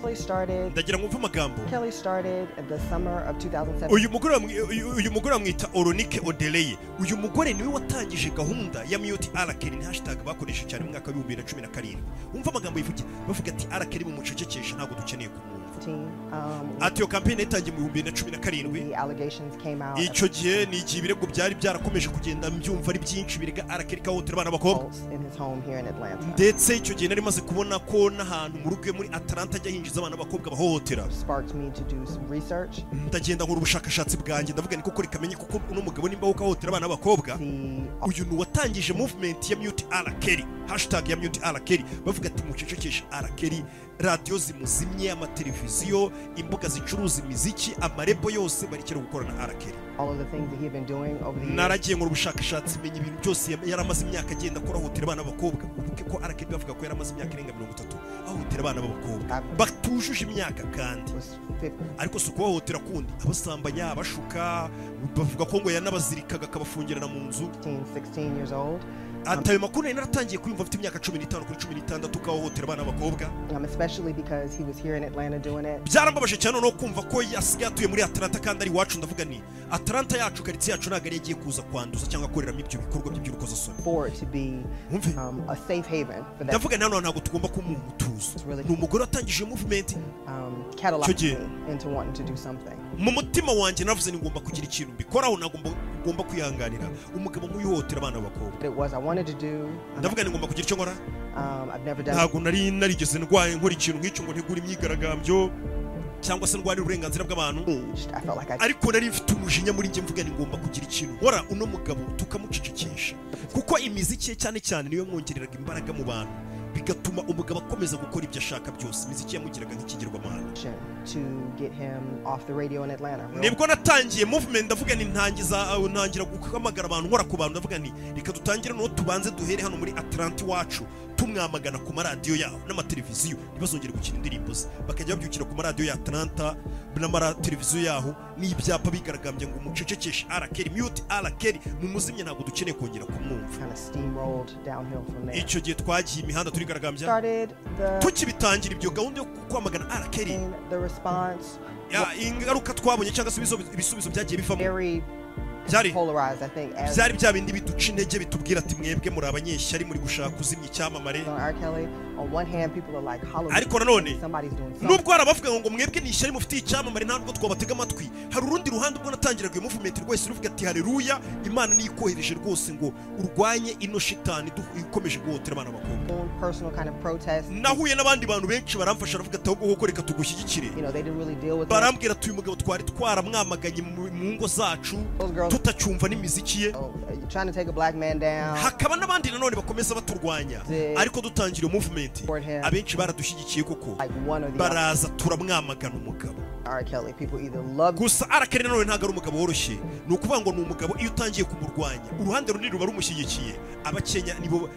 Kelly started. ndagira ngo mve amagambo Kelly started in the summer of 2007. uyu mugore uyu- uyu mugore bamwita oronike odeleye uyu mugore niwe watangije gahunda ya miyoti arakeri ni hashtag bakoresheje cyane mu mwaka w'ibihumbi bibiri na wumva amagambo yivugira bavuga ati arakeri mu mucecekesha ntabwo dukeneye kumwumva. Um, ati iyo kampeni yatangiye mu bihumbi bibiri na cumi na karindwi the allegations came out. icyo gihe ni igihe ibirego byari byarakomeje kugenda mbyumva ari byinshi birega arakeri kahohotera abana b'abakobwa ndetse icyo gihe nari maze kubona ko n'ahantu mu rugo muri atalanta ajya hinjiza abana b'abakobwa bahohotera Sparked me to do some research. ndagenda nkora ubushakashatsi bwanjye. Ndavuga ni koko reka menye kuko uno mugabo nimba wuko ahohotera abana b'abakobwa uyu ni uwatangije movement ya mute arakeri hashtag ya mute arakeri bavuga ati mucecekeshe arakeri radiyo zimuzimye amateleviziyo imbuga zicuruza imiziki amarebo yose barekera gukorana na ara kelly all of the things that he had been doing over the years. naragiye nkora ubushakashatsi menya ibintu byose yari amaze imyaka agenda akora ahohotera abana b'abakobwa. Ubuke ko arakeri bavuga ko yari amaze imyaka irenga mirongo itatu ahohotera abana b'abakobwa. Batujuje imyaka kandi. Ariko si ukubahohotera kundi. Abasambanya abashuka bavuga ko ngo yanabazirikaga akabafungirana mu nzu 16 years old. ati ayo makuru nari naratangiye kuyumva afite imyaka cumi n'itanu kuri cumi n'itandatu ukahohotera abana b'abakobwa um, byarambabaje cyane no kumva ko asigaye atuye muri atalanta kandi ari iwacu. Ndavuga ni atalanta yacu karitsiye yacu ntabwo ari yagiye kuza kwanduza cyangwa akoreramo ibyo bikorwa by'urukozasoni. For it to be Wumve. um, ndavuga ni hano ntabwo tugomba kumuha umutuzo ni umugore watangije muvumenti movement. Um, Icyo gihe. Mu mutima wanjye navuze ni ngomba kugira ikintu mbikoraho ngomba kwihanganira. Umugabo nk'uyihohotera abana b'abakobwa ndavuga ni ngomba kugira icyo nkora? Um, ntabwo nari narigeze ndwaye nkora ikintu nk'icyo ngo ntegure imyigaragambyo cyangwa se ndwanire uburenganzira bw'abantu. Ariko nari mfite umujinya muri njye mvuga ni ngomba kugira ikintu nkora. Uno mugabo tukamucecekesha. Kuko imiziki ye cyane cyane niyo mwongereraga imbaraga mu bantu. Bigatuma umugabo akomeza gukora ibyo ashaka byose. Imiziki yamugiraga nk'ikigirwamana. Nibwo natangiye movement ndavuga ni ntangiza ntangira guhamagara abantu nkora ku bantu ndavuga ni reka dutangire no tubanze duhere hano muri Atlanta iwacu tumwamagana ku maradiyo yaho n'amateleviziyo. Ntibazongere gukina indirimbo ze. Bakajya babyukira ku maradiyo ya Atlanta n'amateleviziyo yaho n'ibyapa bigaragambye ngo mucecekeshe arakeri mute arakeri mu muzimya ntabwo dukeneye kongera kumwumva. Icyo gihe twagiye imihanda turigaragambya. Tukibitangira ibyo gahunda yo kwamagana arakeri ingaruka twabonye cyangwa se ibisubizo byagiye bivamo byari bya bindi biduca intege bitubwira ati mwebwe muri abanyeshyari muri gushaka kuzimya icyamamare. Ariko nanone nubwo hari abavuga ngo mwebwe ni ishyari mufitiye icyamamare nta nubwo twabatega amatwi hari urundi ruhande ubwo natangiraga iyo movement rwose ruvuga ati hareruya imana niyo ikohereje rwose ngo urwanye ino shitani ikomeje guhotera abana b'abakobwa nahuye n'abandi bantu benshi baramfasha baravuga ati ahubwo koko reka tugushyigikire. Barambwira ati uyu mugabo twari twaramwamaganye mu ngo zacu tutacyumva n'imiziki ye. Hakaba n'abandi nanone bakomeza baturwanya. Ariko dutangira movement. abenshi baradushyigikiye koko. Baraza turamwamagana umugabo. Gusa arakari nanone ntabwo ari umugabo woroshye ni ukuvuga ngo ni umugabo iyo utangiye kumurwanya. Uruhande runini ruba rumushyigikiye. Abakenya nibo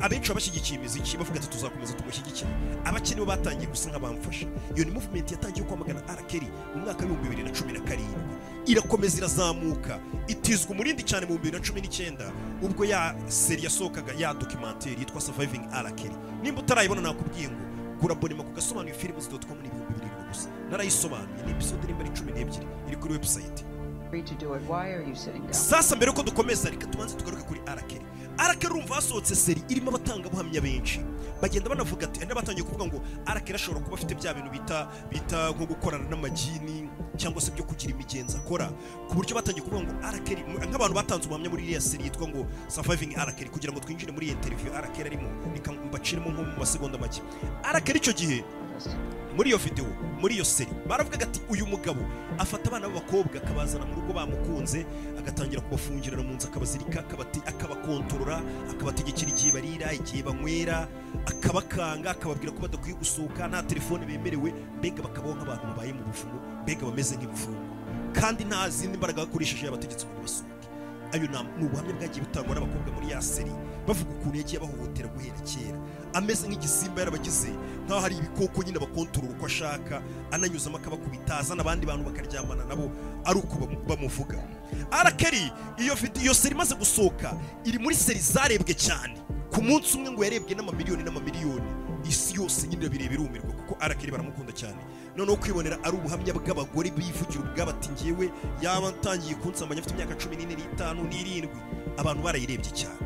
abenshi baba bashyigikiye imiziki bavuga ati tuzakomeza tumushyigikire abakenya nibo batangiye gusa nk'abamfasha iyo ni movement yatangiye kwamagana arakeri mu mwaka w'ibihumbi bibiri na cumi na karindwi. Irakomeza irazamuka. Itizwa umurindi cyane mu bihumbi bibiri na cumi n'icyenda. Ubwo ya seri yasohokaga ya documentary yitwa surviving arakeri nimba utarayibona nakubwiye ngo gura abonema ku gasobanuye filimu ni ibihumbi birindwi gusa. Narayisobanuye. Ni episode nimba ari cumi n'ebyiri. Iri kuri down? sasa mbere yuko dukomeza reka tubanze tugaruke kuri arakeri arakeri urumva hasohotse seri irimo abatangabuhamya benshi. Bagenda banavuga ati hari n'abatangiye kuvuga ngo arakeri ashobora kuba afite bya bintu bita bita nko gukorana n'amagini cyangwa se byo kugira imigenzo akora. Ku buryo batangiye kuvuga ngo arakeri nk'abantu batanze ubuhamya muri iriya seri yitwa ngo surviving arakeri kugira ngo twinjire muri iyi interview arakeri arimo reka mbaciremo nko mu masegonda make. Arakeri icyo gihe muri iyo video muri iyo seri baravugaga ati uyu mugabo afata abana b'abakobwa akabazana mu rugo bamukunze agatangira kubafungirana mu nzu akabazirika akabakontorora akabategekera igihe barira igihe banywera akabakanga akababwira ko badakwiye gusohoka nta telefone bemerewe mbega bakabaho nk'abantu babaye mu buvumo mbega bameze nk'ibifungwa kandi nta zindi mbaraga bakoresheje yabategetse ngo basohoke ayo ni ubuhamya bwagiye butangwa n'abakobwa muri ya seri bavuga ukuntu yagiye abahohotera guhera kera. Ameze nk'igisimba yarabagize nk'aho hari ibikoko nyine bakontorora uko ashaka ananyuzamo akabakubita azana abandi bantu bakaryamana nabo ari uko bamuvuga. Arakeri iyo iyo seri imaze gusohoka iri muri seri zarebwe cyane. Ku munsi umwe ngo yarebwe n'amamiliyoni n'amamiliyoni isi yose nyine bireba irumirwa kuko arakeri baramukunda cyane noneho kwibonera ari ubuhamya bw'abagore bivugira ubwabo ati ngewe yaba ntangiye kunsambanya afite imyaka cumi n'ine n'itanu n'irindwi. Abantu barayirebye cyane.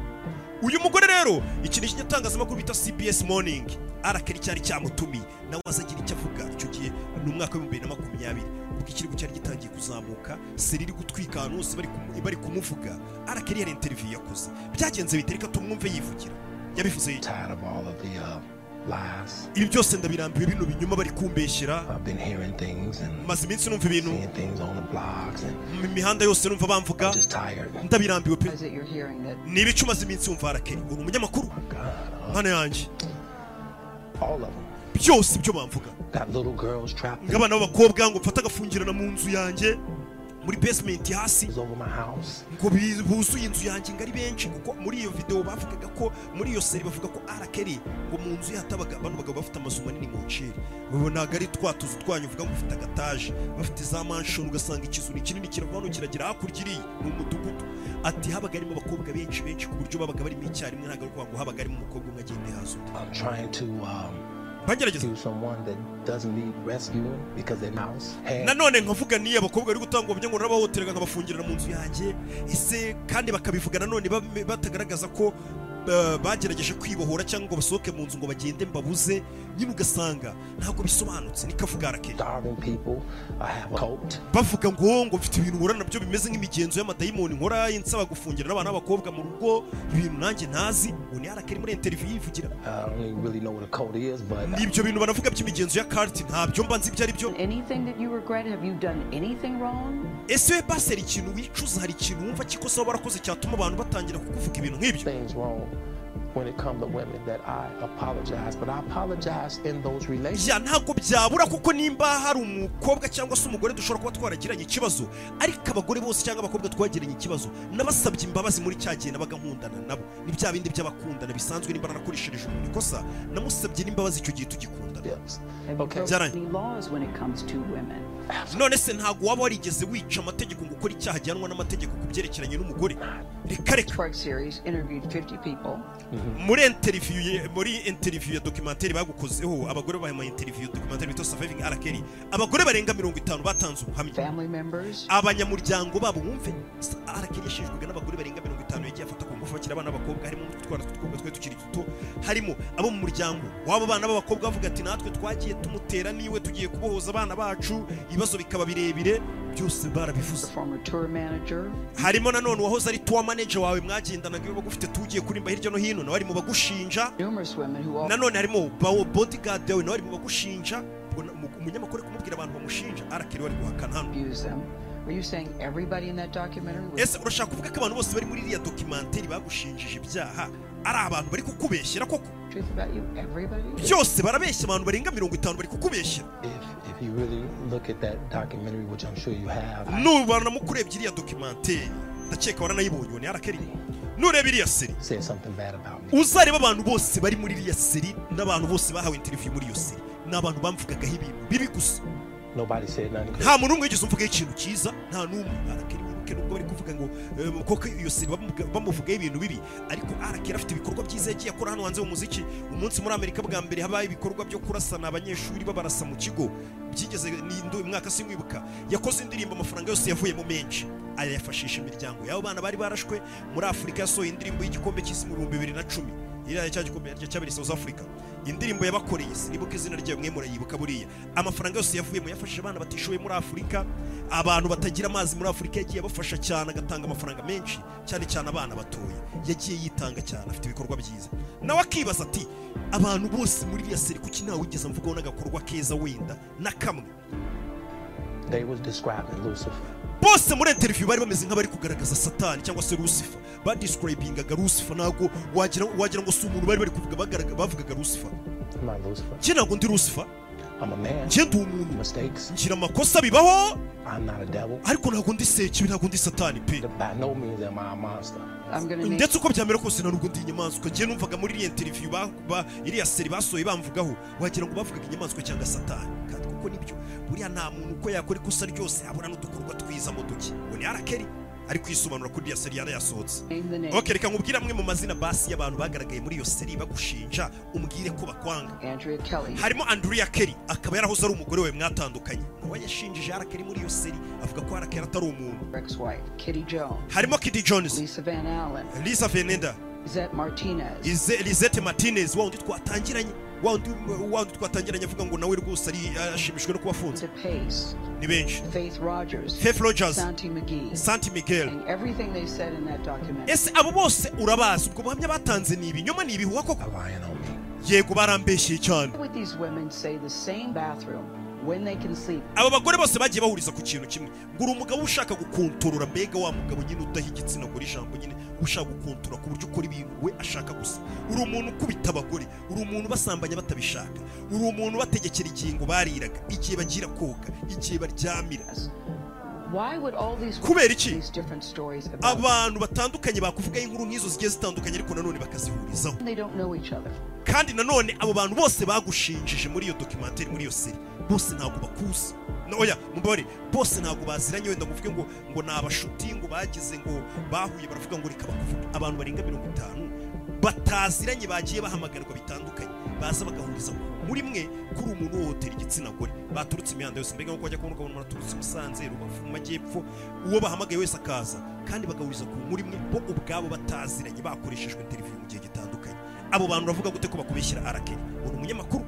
Uyu mugore rero iki ni ikinyatangazamakuru bita cbs morning. Arakari cyari cyamutumiye nawe azagira icyo avuga. Icyo gihe ni umwaka w'ibihumbi bibiri na makumyabiri ubwo ikirego cyari gitangiye kuzamuka seri iri gutwika ahantu hose bari kumu- bari kumuvuga. Arakari yari interview yakoze. Byagenze bite? Reka tumwumve yivugira. Yabivuze ibyo byose ndabirambiwe bino binyuma bari kumbeshyera maze iminsi numva ibintu. mu mihanda yose numva bamvuga. Ndabirambiwe pe. Niba icyo umaze iminsi wumva harakeye. Uri umunyamakuru. Mwana yanjye byose ibyo bamvuga. Ngabana b'abakobwa ngo mfate agafungirana mu nzu yanjye muri basement hasi. Was over my house. ngo buzuye inzu yanjye ngo ari benshi kuko muri iyo video bavugaga ko muri iyo seri bavuga ko arakeri ngo mu nzu ye hatabaga bano bagabo bafite amazu manini mu ntabwo ari twa tuzu twanyu uvuga ngo ufite agataje bafite za manshoni ugasanga ikizu ni kinini kiragera hakurya iriya ni umudugudu. Ati habaga harimo abakobwa benshi benshi ku buryo babaga barimo icyarimwe ntabwo ari ukuvuga ngo habaga harimo umukobwa umwe agende haza undi bagerageza nanone nkavuga n'iyo abakobwa bari gutanga uburyo ngo narabahohoterega nkabafungirana mu nzu yanjye ese kandi bakabivuga nanone batagaragaza ko bagerageje kwibohora cyangwa ngo basohoke mu nzu ngo bagende mbabuze nyine ugasanga ntabwo bisobanutse nikavuga arakeye starving people. I have a cult. bavuga ngo ngo mfite ibintu nkora na byo bimeze nk'imigenzo y'amadayimoni nkora insaba gufungira n'abana b'abakobwa mu rugo ibintu nanjye ntazi ngo ni arakeri muri interview yivugira I don't even really know what a cult is, but n'ibyo bintu banavuga by'imigenzo ya karti ntabyo mba nzi ibyo ari byo Anything that you regret? Have you done anything wrong? ese we paseri ikintu wicuza hari ikintu wumva kikosa waba warakoze cyatuma abantu batangira kukuvuga ibintu nk'ibyo when it comes to women that I apologize, but I apologize in those relationships. ntabwo byabura kuko nimba hari umukobwa cyangwa se umugore dushobora kuba twaragiranye ikibazo ariko abagore bose cyangwa abakobwa twagiranye ikibazo nabasabye imbabazi muri cya gihe nabaga nkundana nabo ni bya bindi by'abakundana bisanzwe nimba narakoreshereje umuntu ikosa namusabye n'imbabazi icyo gihe tugikundana You Okay. broken Jarrah. any laws when it comes to women? none se ntabwo waba warigeze wica amategeko ngo ukore icyaha gihanwa n'amategeko ku byerekeranye n'umugore reka reka. Spark series interviewed 50 people. muri interiviyu muri interiviyu ya dokimenteri bagukozeho abagore bahaye ama interiviyu dokimenteri bita surviving arakeri abagore barenga mirongo itanu batanze ubuhamya. Abanyamuryango babo bumve arakeri yashijwe n'abagore barenga mirongo itanu yagiye afata ku ngufu bakiri abana b'abakobwa harimo n'utwana tw'utwobwa twari tukiri duto harimo abo mu muryango w'abo bana b'abakobwa bavuga ati natwe twagiye tumutera ni we tugiye kubohoza abana bacu ibibazo bikaba birebire byose barabivuze. Harimo nanone uwahoze ari tour manager wawe mwagendanaga iyo bagufite tugiye kurimba hirya no hino nawe ari mu bagushinja nanone harimo bawo bodyguard yawe nawe ari mu bagushinja umunyamakuru ari kumubwira abantu bamushinja arakeri wari guhakana hano. ese urashaka kuvuga ko abantu bose bari muri iriya documentary bagushinjije ibyaha? ari abantu bari kukubeshyera koko? Byose barabeshya abantu barenga mirongo itanu bari kukubeshyera nubana mukurebye iriya dokimantere ndakeka waranayibonye ubona yarakereye nureba iriya seri uzareba abantu bose bari muri iriya seri n'abantu bose bahawe interiviyu muri iyo seri ni abantu bamvugagaho ibintu bibi gusa. Nta muntu umwe wigeze umvugaho ikintu cyiza nta n'umwe. Arakiriwe wibuke nubwo bari kuvuga ngo koko iyo siri bamuvugaho ibintu bibi. Ariko arakeri afite ibikorwa byiza yagiye akora hano hanze mu muziki. Umunsi muri amerika bwa mbere habaye ibikorwa byo kurasana abanyeshuri babarasa mu kigo. Byigeze ni umwaka simwibuka yakoze indirimbo amafaranga yose yavuyemo menshi. Ayafashisha imiryango y'abo bana bari barashwe. Muri afurika yasohoye indirimbo y'igikombe cy'isi mu bihumbi bibiri na cumi iriya cyabereye South Africa. Indirimbo yabakoreye izina mwe murayibuka buriya. Amafaranga yose yafashije abana muri abantu batagira amazi muri yagiye cyane agatanga amafaranga menshi cyane cyane abana yagiye yitanga cyane afite ibikorwa byiza. Nawe akibaza ati abantu bose muri iriya seri kuki mvugaho n'agakorwa keza wenda na kamwe Bose muri interview bari bameze nk'abari kugaragaza satani cyangwa se rusifa badescribingaga rusifa ntabwo wagira ngo si umuntu bari bari kuvuga bavugaga Lucifer. njye ntabwo ndi lucifer. I'm a man. njye ndi umuntu. Ngira amakosa bibaho. I'm not a devil. ariko ntabwo ndi sekibi ntabwo ndi satani pe. Ndetse uko byamera kose ntabwo ndi inyamaswa. Njye numvaga muri iriya interview ba- ba- iriya seri basohoye bamvugaho. Wagira ngo bavugaga inyamaswa cyangwa satani. Kandi kuko nibyo buriya nta muntu uko yakora ikosa ryose abona n'udukorwa twiza mu duke ngo ni arakeri ari kwisobanura kuri iriya seri yarayasohotse name. Ok reka nkubwire amwe mu mazina basi y'abantu bagaragaye muri iyo seri bagushinja umbwire ko bakwanga. Harimo andrea kelly akaba yarahoze ari umugore we mwatandukanye. Nawe yashinjije arakeri muri iyo seri avuga ko arakeri atari umuntu. Harimo kidi jones. Lisa venenda Zette Martinez. Ize- Lisette Martinez wa wundi twatangiranye wa wundi wa wundi twatangiranye avuga ngo nawe rwose ari ashimishwe no kuba afunze. Ni benshi. Faith Rogers. Santi Miguel. And everything they said in that documentary. ese abo bose urabazi? Ubwo buhamya batanze ni ibinyoma ni ibihuha koko? Yego barambeshyeye cyane. Aba bagore bose bagiye bahuriza ku kintu kimwe. Ngo uri umugabo ushaka gukontorora mbega wa mugabo nyine udaha igitsina gore ijambo nyine ushaka gukontorora ku buryo ukora ibintu we ashaka gusa. Uri umuntu ukubita abagore uri umuntu basambanya batabishaka. Uri umuntu bategekera igihe ngo bariraga. Igihe bagira koga igihe baryamira. Kubera iki? abantu batandukanye bakuvugaho inkuru nk'izo zigiye zitandukanye ariko nanone bakazihurizaho. Kandi nanone abo bantu bose bagushinjije muri iyo dokimenteri muri iyo seri bose ntabwo bakuzi. Oya mubare bose ntabwo baziranye wenda ngo ngo ngo ni abashuti ngo bagize ngo bahuye baravuga ngo reka bakuvuge. Abantu barenga mirongo itanu bataziranye bagiye bahamagarwa bitandukanye baza bagahuriza muri mwe kuri umuntu uhohotera igitsina gore. Baturutse imihanda yose. Mbega nkuko bajya kubona ukabona baraturutse i musanze rubavu mu majyepfo uwo bahamagaye wese akaza. Kandi bagahuriza ku muri mwe bo ubwabo bataziranye bakoreshejwe interiviyu mu gihe gitandukanye. Abo bantu uravuga gute ko bakubishyira arakeri uri umunyamakuru.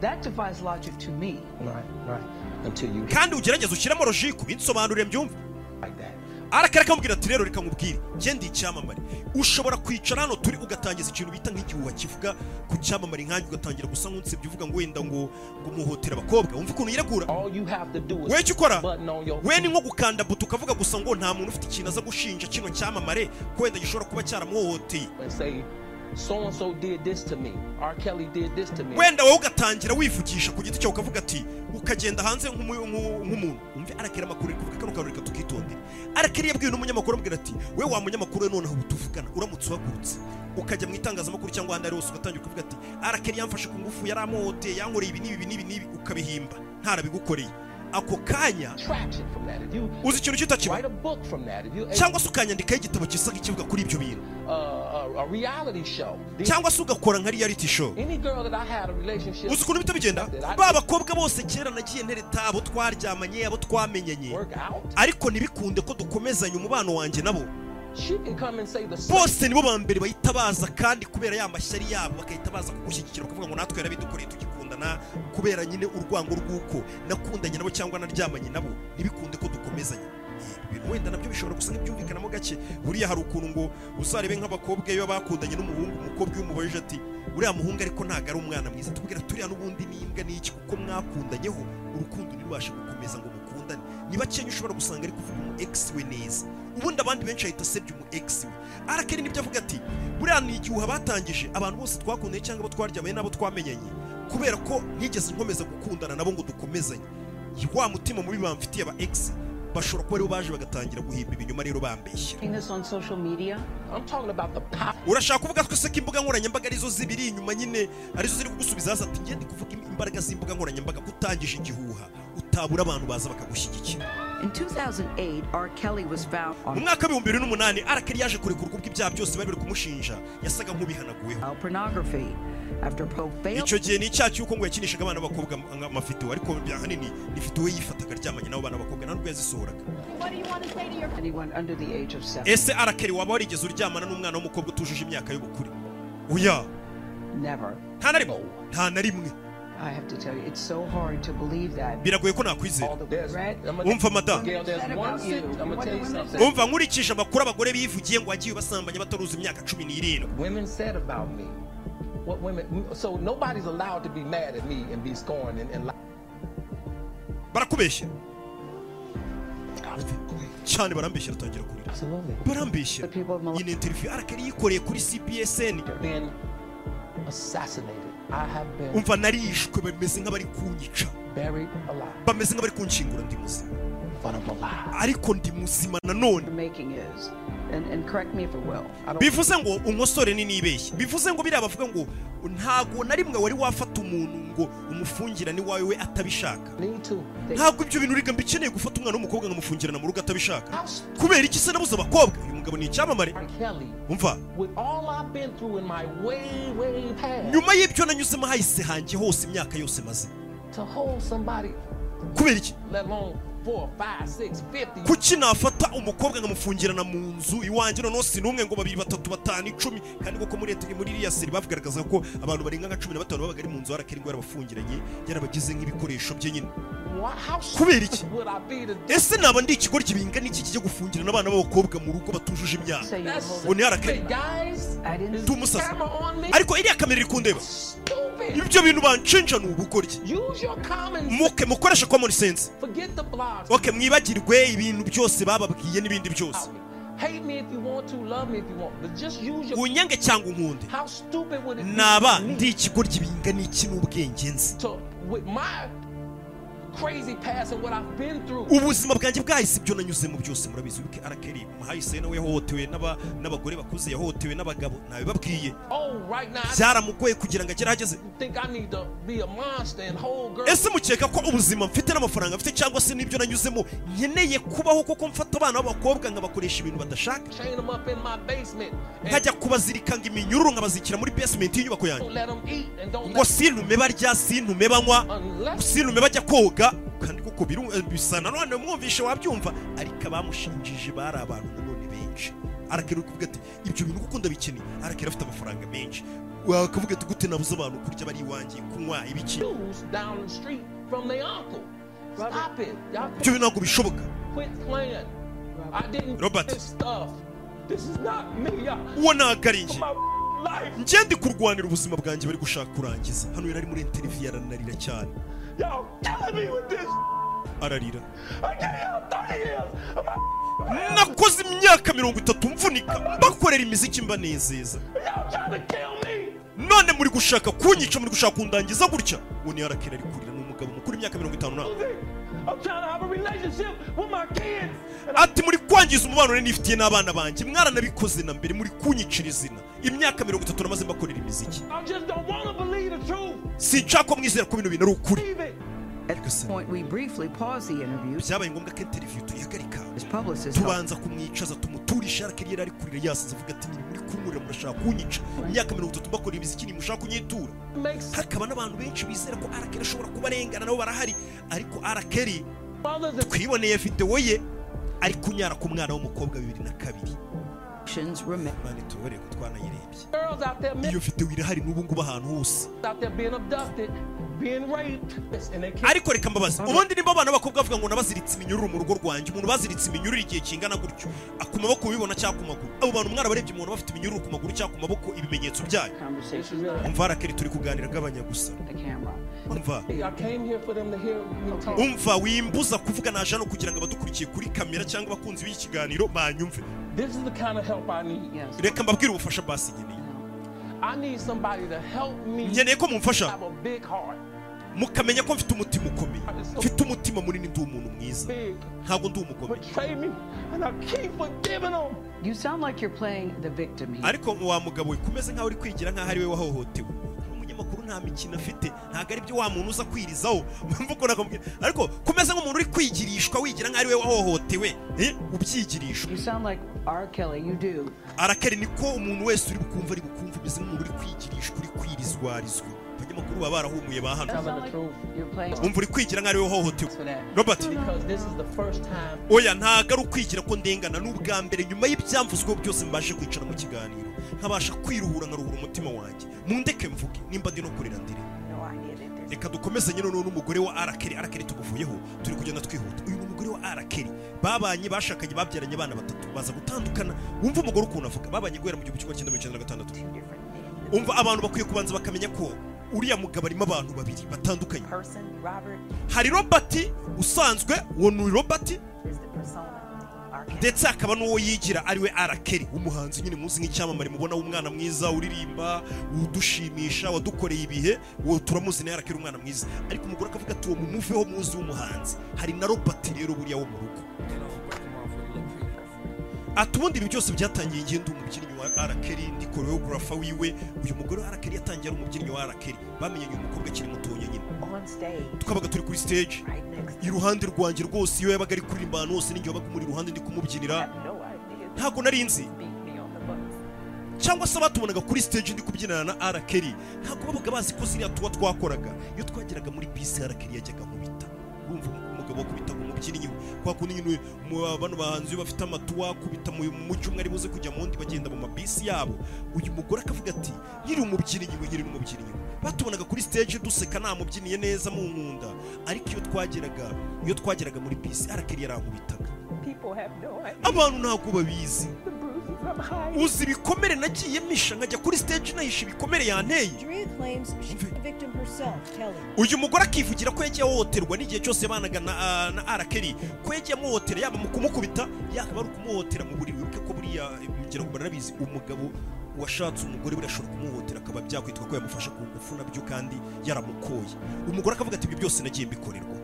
That defies logic to me. Right, right. Until you kandi ugerageza ushyiramo logique insobanurire mbyumve like that. Arakari akamubwira ati rero reka nkubwire njye ndi icyamamare. Ushobora kwicara hano turi ugatangiza ikintu bita nk'igihuha kivuga ku cyamamare nkanjye ugatangira gusa nk'unsebye uvuga ngo wenda ngo ngo abakobwa. Wumva ukuntu yiregura we icyo ukora? we ni nko gukanda buto ukavuga gusa ngo nta muntu ufite ikintu aza gushinja kino cyamamare ko wenda gishobora kuba cyaramuhohoteye so and so did this to me. R. Kelly did this to me. wenda wowe ugatangira wivugisha ku giti cyawe ukavuga ati ukagenda hanze nk'umu- nk'u- nk'umuntu. Umve arakera amakuru ari kuvuga kano kantu reka tukitondere arakera yabwiwe n'umunyamakuru amubwira ati we wa munyamakuru we noneho ubu tuvugana uramutse uhagurutse. Ukajya mu itangazamakuru cyangwa ahandi ari hose ugatangira ukavuga ati arakera yamfashe ku ngufu yari amuhoteye yankoreye ibi n'ibi n'ibi n'ibi. Ukabihimba. Ntarabigukoreye. Ako kanya uzi ikintu kitakiba write a book from that, if you cyangwa se ukanyandikaho igitabo gisa nk'ikivuga kuri ibyo bintu. Uh. The- cyangwa se ugakora nka reality show. Uzi ukuntu bihita bigenda ba bakobwa bose kera nagiye ntereta abo twaryamanye abo twamenyanye. Ariko ntibikunde ko dukomezanya umubano wanjye nabo. Bose nibo ba mbere bahita baza kandi kubera ya mashyari yabo bagahita baza kugushyigikira bakavuga ngo natwe yarabidukoreye tugikundana kubera nyine urwango rw'uko nakundanye nabo cyangwa naryamanye nabo ntibikunde ko dukomezanya. Ibintu wenda na byo bishobora gusa nk'ibyumvikanamo gake. Buriya hari ukuntu ngo uzarebe nk'abakobwa iyo bakundanye n'umuhungu umukobwa iyo umubajije ati uriya muhungu ariko ntabwo ari umwana mwiza. Tubwira turiya n'ubundi ni imbwa ni iki? Kuko mwakundanyeho urukundo ntirubashe gukomeza ngo mukundane. Ni bakenya ushobora gusanga ari kuvuga umu ex we neza ubundi abandi benshi ahita asebya umu egisi we. Arakeri nibyo avuga ati buriya ni igihuha batangije abantu bose twakundanye cyangwa abo twaryamanye n'abo twamenyanye. Kubera ko ntigeze nkomeza gukundana nabo ngo dukomezanye. Wa mutima mubi bamfitiye aba egisi bashobora kuba aribo baje bagatangira guhimba ibinyoma rero bambeshya. Seeing this on social media, I'm talking about the power. urashaka kuvuga twese ko imbuga nkoranyambaga arizo zibiri inyuma nyine arizo ziri kugusubiza hasi ati ngende kuvuga imbaraga z'imbuga nkoranyambaga ko utangije igihuha. Utabura abantu baza bakagushyigikira In 2008, R. Kelly was found mu mwaka w'ibihumbi bibiri n'umunani arakari yaje kurekurwa ubw'ibyaha byose bari bari kumushinja. Yasaga nk'ubihanaguweho child pornography after Poe failed icyo gihe ni icyaha cy'uko ngo yakinishaga abana b'abakobwa amafido ariko ahanini ni fido we yifataga aryamanye n'abo bana b'abakobwa nta nubwo yazisohoraga. Anyone under the age of seven. ese arakari waba warigeze uryamana n'umwana w'umukobwa utujuje imyaka y'ubukure? Oya! Never. nta na rimwe. Nta na rimwe. I have to tell you, it's so hard to believe that. biragoye ko nakwizera All the, there's, Red. I'm gonna, umva madamu Gail, there's one sit, I'm gonna tell you something. umva nkurikije amakuru abagore bivugiye ngo wagiye basambanya bataruzi imyaka cumi n'irindwi Women said about me. What women, so nobody's allowed to be mad at me and be scorned and, and lie. barakubeshya cyane barambeshya aratangira kurira Absolutely. barambeshya iyi ni interview arakari yikoreye kuri cpsn umva narishwe bameze nk'abari kunyica. bameze nk'abari kunshingura ndi muzima. Ariko ndi muzima nanone bivuze ngo unkosore ni nibeshye bivuze ngo biriya bavuga ngo ntago na rimwe wari wafata umuntu ngo umufungirane iwawe we atabishaka. ntabwo ibyo bintu riga mbikeneye gufata umwana w'umukobwa nkamufungirana mu rugo atabishaka. Kubera iki se nabuze abakobwa? Uyu mugabo ni icyamamare. Umva? with all I've been through in my way, way past, nyuma y'ibyo nanyuzemo hahise hanjye hose imyaka yose maze. to hold somebody, kubera iki? Kuki nafata umukobwa nkamufungirana mu nzu iwanjye? Noneho si n'umwe ngo babiri batatu batanu icumi. Kandi koko muri leta muri iriya seri bagaragaza ko abantu barenga nka cumi na batanu babaga ari mu nzu harakari ngo yarabafungiranye yarabagize nk'ibikoresho bye nyine. Kubera iki? ese naba ndi ikigoryi bingana iki kijya gufungirana abana b'abakobwa mu rugo batujuje imyaka? Ngo ni harakari me. ariko iriya kamera iri kundeba. Ibyo bintu banshinja ni ubugoryi. Muke mukoreshe common sense. Oke mwibagirwe ibintu byose bababwiye n'ibindi byose. Unyange cyangwa unkunde naba ndi ikigoryi bingana iki n'ubwenge nzi. Ubuzima bwanjye bwahise ibyo nanyuzemo byose murabizi. Wibuke arakeri mahayise nawe yahohotewe n'aba- n'abagore bakuze yahohotewe n'abagabo ntabibabwiye Oh, byaramugoye kugira ngo agere ahageze ese mukeka ko ubuzima mfite n'amafaranga mfite cyangwa se n'ibyo nanyuzemo? Nkeneye kubaho kuko mfata abana b'abakobwa nkabakoresha ibintu badashaka. Nkajya kubazirika ngo iminyururu nkabazikira muri basement y'inyubako yanjye. ngo sintume barya sintume banywa sintume bajya koga kandi kuko bisa nanone umwumvishe wabyumva ariko abamushinjije bari abantu nanone benshi arakera uri kuvuga ati ibyo bintu kuko ndabikeneye arakera afite amafaranga menshi wakavuga ati gute nabuze abantu kurya bari iwanjye kunywa ibiki shoes down the street from their uncle. Stop it. Y'all ibyo bintu ntabwo bishoboka quit playing. I didn't Robert. do this stuff. This is not me. y'all. uwo ntabwo ari njye njye ndi kurwanira ubuzima bwanjye bari gushaka kurangiza hano yari ari muri interiviyu aranarira cyane Y'all killing me with this. ararira. I gave y'all 30 years of my nakoze imyaka mirongo itatu mvunika mbakorera imiziki mbanezeza none muri gushaka kunyica muri gushaka kundangiza gutya. Uwo ni arakera ari kurira ni umugabo mukuru imyaka mirongo itanu nawe I'm trying to have a relationship with my kids. And I ati muri kwangiza umubano nifitiye n'abana banjye mwaranabikoze na mbere muri kunyicira izina. Imyaka mirongo itatu namaze mbakorera imiziki. Sinshaka ko mwizera ko bino bintu ari ukuri byabaye ngombwa ko interiviyu tuyihagarika. His publicist tubanza kumwicaza tumuturisha arakera yari ari kurira yasaze avuga ati "Ni muri kunkurira murashaka kunyica. Imyaka mirongo itatu mbakorera imiziki nimushaka kunyitura. Hakaba n'abantu benshi bizera ko arakeri ashobora kuba arengana nabo barahari. Ariko arakeri twiboneye videwo ye ari kunyara ku mwana w'umukobwa bibiri na kabiri actions remain. girls out there, men out there being abducted, being raped, and they ariko reka mbabazi ubundi nimba abana b'abakobwa bavuga ngo nabaziritse iminyururu mu rugo rwanjye umuntu baziritse iminyururu igihe kingana gutyo ku maboko ubibona cyangwa ku maguru. Abo bantu mwarabarebye umuntu bafite iminyururu ku maguru cyangwa ku maboko ibimenyetso byayo. Umva rakeri turi kuganira gabanya gusa. Umva. I came here for them to hear me talk. umva wimbuza kuvuga naje hano kugira ngo abadukurikiye kuri kamera cyangwa abakunzi b'iki kiganiro banyumve This is the kind of help I need. Yes. reka mbabwire ubufasha basi nkeneye I need somebody to help me nkeneye ko mumfasha have a big heart. mukamenya ko mfite umutima ukomeye mfite umutima munini ndi umuntu mwiza Big. ntabwo ndi umugome Betray me, and I keep forgiving them. You sound like you're playing the victim here. ariko wa mugabo we kumeze nk'aho uri kwigira nk'aho ari we wahohotewe umunyamakuru nta mikino afite. Ntabwo ari byo wa muntu uza kwirizaho. Ariko kumeze nk'umuntu uri kwigirishwa wigira nk'aho ari we wahohotewe eh, ubyigirisha. You sound like R. Kelly. You do. arakari niko umuntu wese uri bukumva ari bukumva umeze nk'umuntu uri kwigirishwa uri kwirizwarizwa. Abanyamakuru baba barahumuye ba hano Telling the truth. You're playing. umva uri kwigira nk'aho ari we wahohotewe. Robert. Oya ntabwo ari ukwigira ko ndengana. Ni ubwa mbere nyuma y'ibyamvuzweho byose mbashe kwicara mu kiganiro. Nkabasha kwiruhura nkaruhura umutima wanjye. Mundeke mvuge nimba ndi no kurira ndire. Reka dukomezanye noneho n'umugore wa arakeri arakeri tuguvuyeho. Turi kugenda twihuta uyu ni umugore wa arakeri babanye bashakanye babyaranye abana batatu. Baza gutandukana. Wumva umugore ukuntu avuga? Babanye guhera mu gihumbi kimwe cyenda mirongo icyenda na gatandatu umva abantu bakwiye kubanza bakamenya ko uriya mugabo arimo abantu babiri batandukanye. Hari robert usanzwe. Uwo ni robert. Ndetse hakaba n'uwo yigira ari we arakeri umuhanzi nyine muzi nk'icyamamare mubona w'umwana mwiza uririmba udushimisha wadukoreye ibihe turamuzi nawe arakeri umwana mwiza. Ariko umugore akavuga ati uwo mumuveho muzi w'umuhanzi. Hari na robert rero buriya wo mu rugo. Ati ubundi ibi byose byatangiye igihe ndi umubyinnyi wa arakeri ndi koreogarafa wiwe. Uyu mugore wa arakeri yatangiye ari umubyinnyi wa arakeri bamenyanye uyu mukobwa akiri mutoya nyine tukabaga turi kuri stage. Iruhande rwanjye rwose iyo yabaga ari kuririmba ahantu hose n'igihe wabaga umuri iruhande ndi kumubyinira ntabwo nari nzi. Cyangwa se abatubonaga kuri stage ndi kubyinana na. Kelly ntabwo babaga bazi ko ziriya tuba twakoraga. Iyo twageraga muri bisi. Kelly yajyaga nkubita urumva umugabo wakubitaga we kwa kundi nyine bano bahanzi bafite amatuwa akubita mu mu cyumwe ari buze kujya mu wundi bagenda mu mabisi yabo. Uyu mugore akavuga ati nkiri umubyinnyi we nkiri umubyinnyi we batubonaga kuri stage duseka namubyiniye neza mu nkunda. Ariko iyo twageraga iyo twageraga muri bisi. Kelly yarankubitaga abantu ntabwo babizi. Uzi ibikomere nagiye misha nkajya kuri stage nahisha ibikomere yanteye? Uyu mugore akivugira ko yagiye ahohoterwa n'igihe cyose yabanaga na, ah, arakeri ko yagiye amuhohotera yaba mu kumukubita yaba ari ukumuhohotera mu buriri wibuke ko buriya ngira ngo baranabizi umugabo washatse umugore buriya ashobora kumuhohotera akaba byakwitwa ko yamufasha ku ngufu na byo kandi yaramukoye. Umugore akavuga ati ibyo byose nagiye mbikorerwa.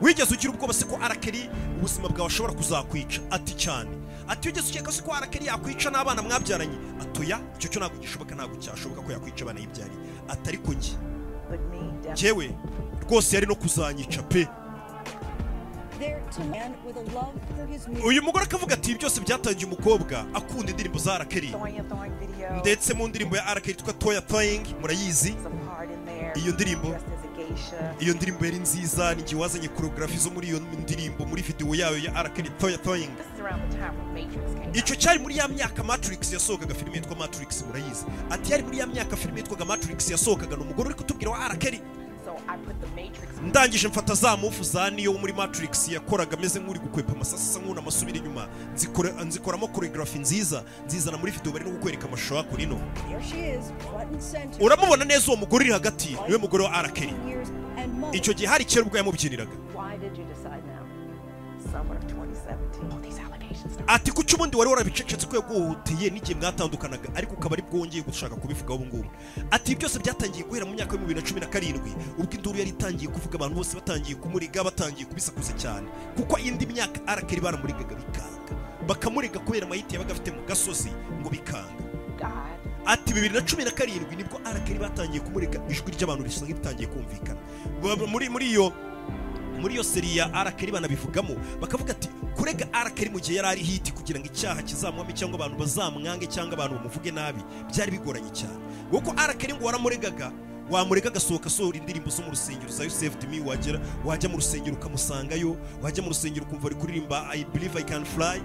Wigeze ugira ubwoba se ko arakeri ubuzima bwawe ashobora kuzakwica? Ati cyane. Ati wigeze ukeka se ko arakeri yakwica n'abana mwabyaranye atoya icyo cyo ntabwo gishoboka ntabwo cyashoboka ko yakwica abana yibyariye ati ariko njye. Njyewe rwose yari no kuzanyica pe. Uyu mugore akavuga ati ibi byose byatangiye umukobwa akunda indirimbo za arakeri ndetse mu ndirimbo ya arakeri yitwa toya toying murayizi? Iyo ndirimbo Iyo ndirimbo yari nziza ni igihe wazanye koreogarafi zo muri iyo ndirimbo muri videwo yayo ya arakeri toya toying This is around the time when Matrix came out. icyo cyari muri ya myaka matrix yasohokaga filime yitwa matrix murayizi ati yari muri ya myaka filime yitwaga matrix yasohokaga ni umugore uri kutubwira wa arakeri Ndangije mfata za mufu za niyo muri matrix. Yakoraga ameze nk'uri gukwepa amasasi asa nk'unama asubira inyuma nzikora- nzikoramo koreogarafi nziza. Nzizana muri video bari no kukwereka amashusho and center. uramubona neza uwo mugore uri hagati. Niwe mugore wa arakeri icyo gihe hari kera ubwo yamubyiniraga Why did you decide now? Summer of 2017. All these allegations started. ati kuki ubundi wari warabicecetse ko yaguhohoteye n'igihe mwatandukanaga ariko ukaba ari bwongeye gushaka kubivugaho ubu ngubu ati byose byatangiye guhera mu myaka mu bibiri na cumi na karindwi ubwo induru yari itangiye kuvuga abantu bose batangiye kumuriga batangiye kubisakuza cyane kuko indi myaka arakeri baramurigaga bikanga bakamuriga kubera amayiti yabaga afite mu gasozi ngo bikanga ati bibiri na cumi na karindwi ni bwo arakeri batangiye kumurika ijwi ry'abantu risa nk'iritangiye kumvikana muri iyo muri iyo seri ya arakeri banabivugamo bakavuga ati kurega arakeri mu gihe yari ari hiti kugira ngo icyaha kizamuhame cyangwa abantu bazamwange cyangwa abantu bamuvuge nabi byari bigoranye cyane. Kuko arakeri ngo waramuregaga wamurega agasohoka asohora indirimbo zo mu rusengero za yusefu Dimi wagera wajya mu rusengero ukamusangayo wajya mu rusengero ukumva ari kuririmba I believe I can fly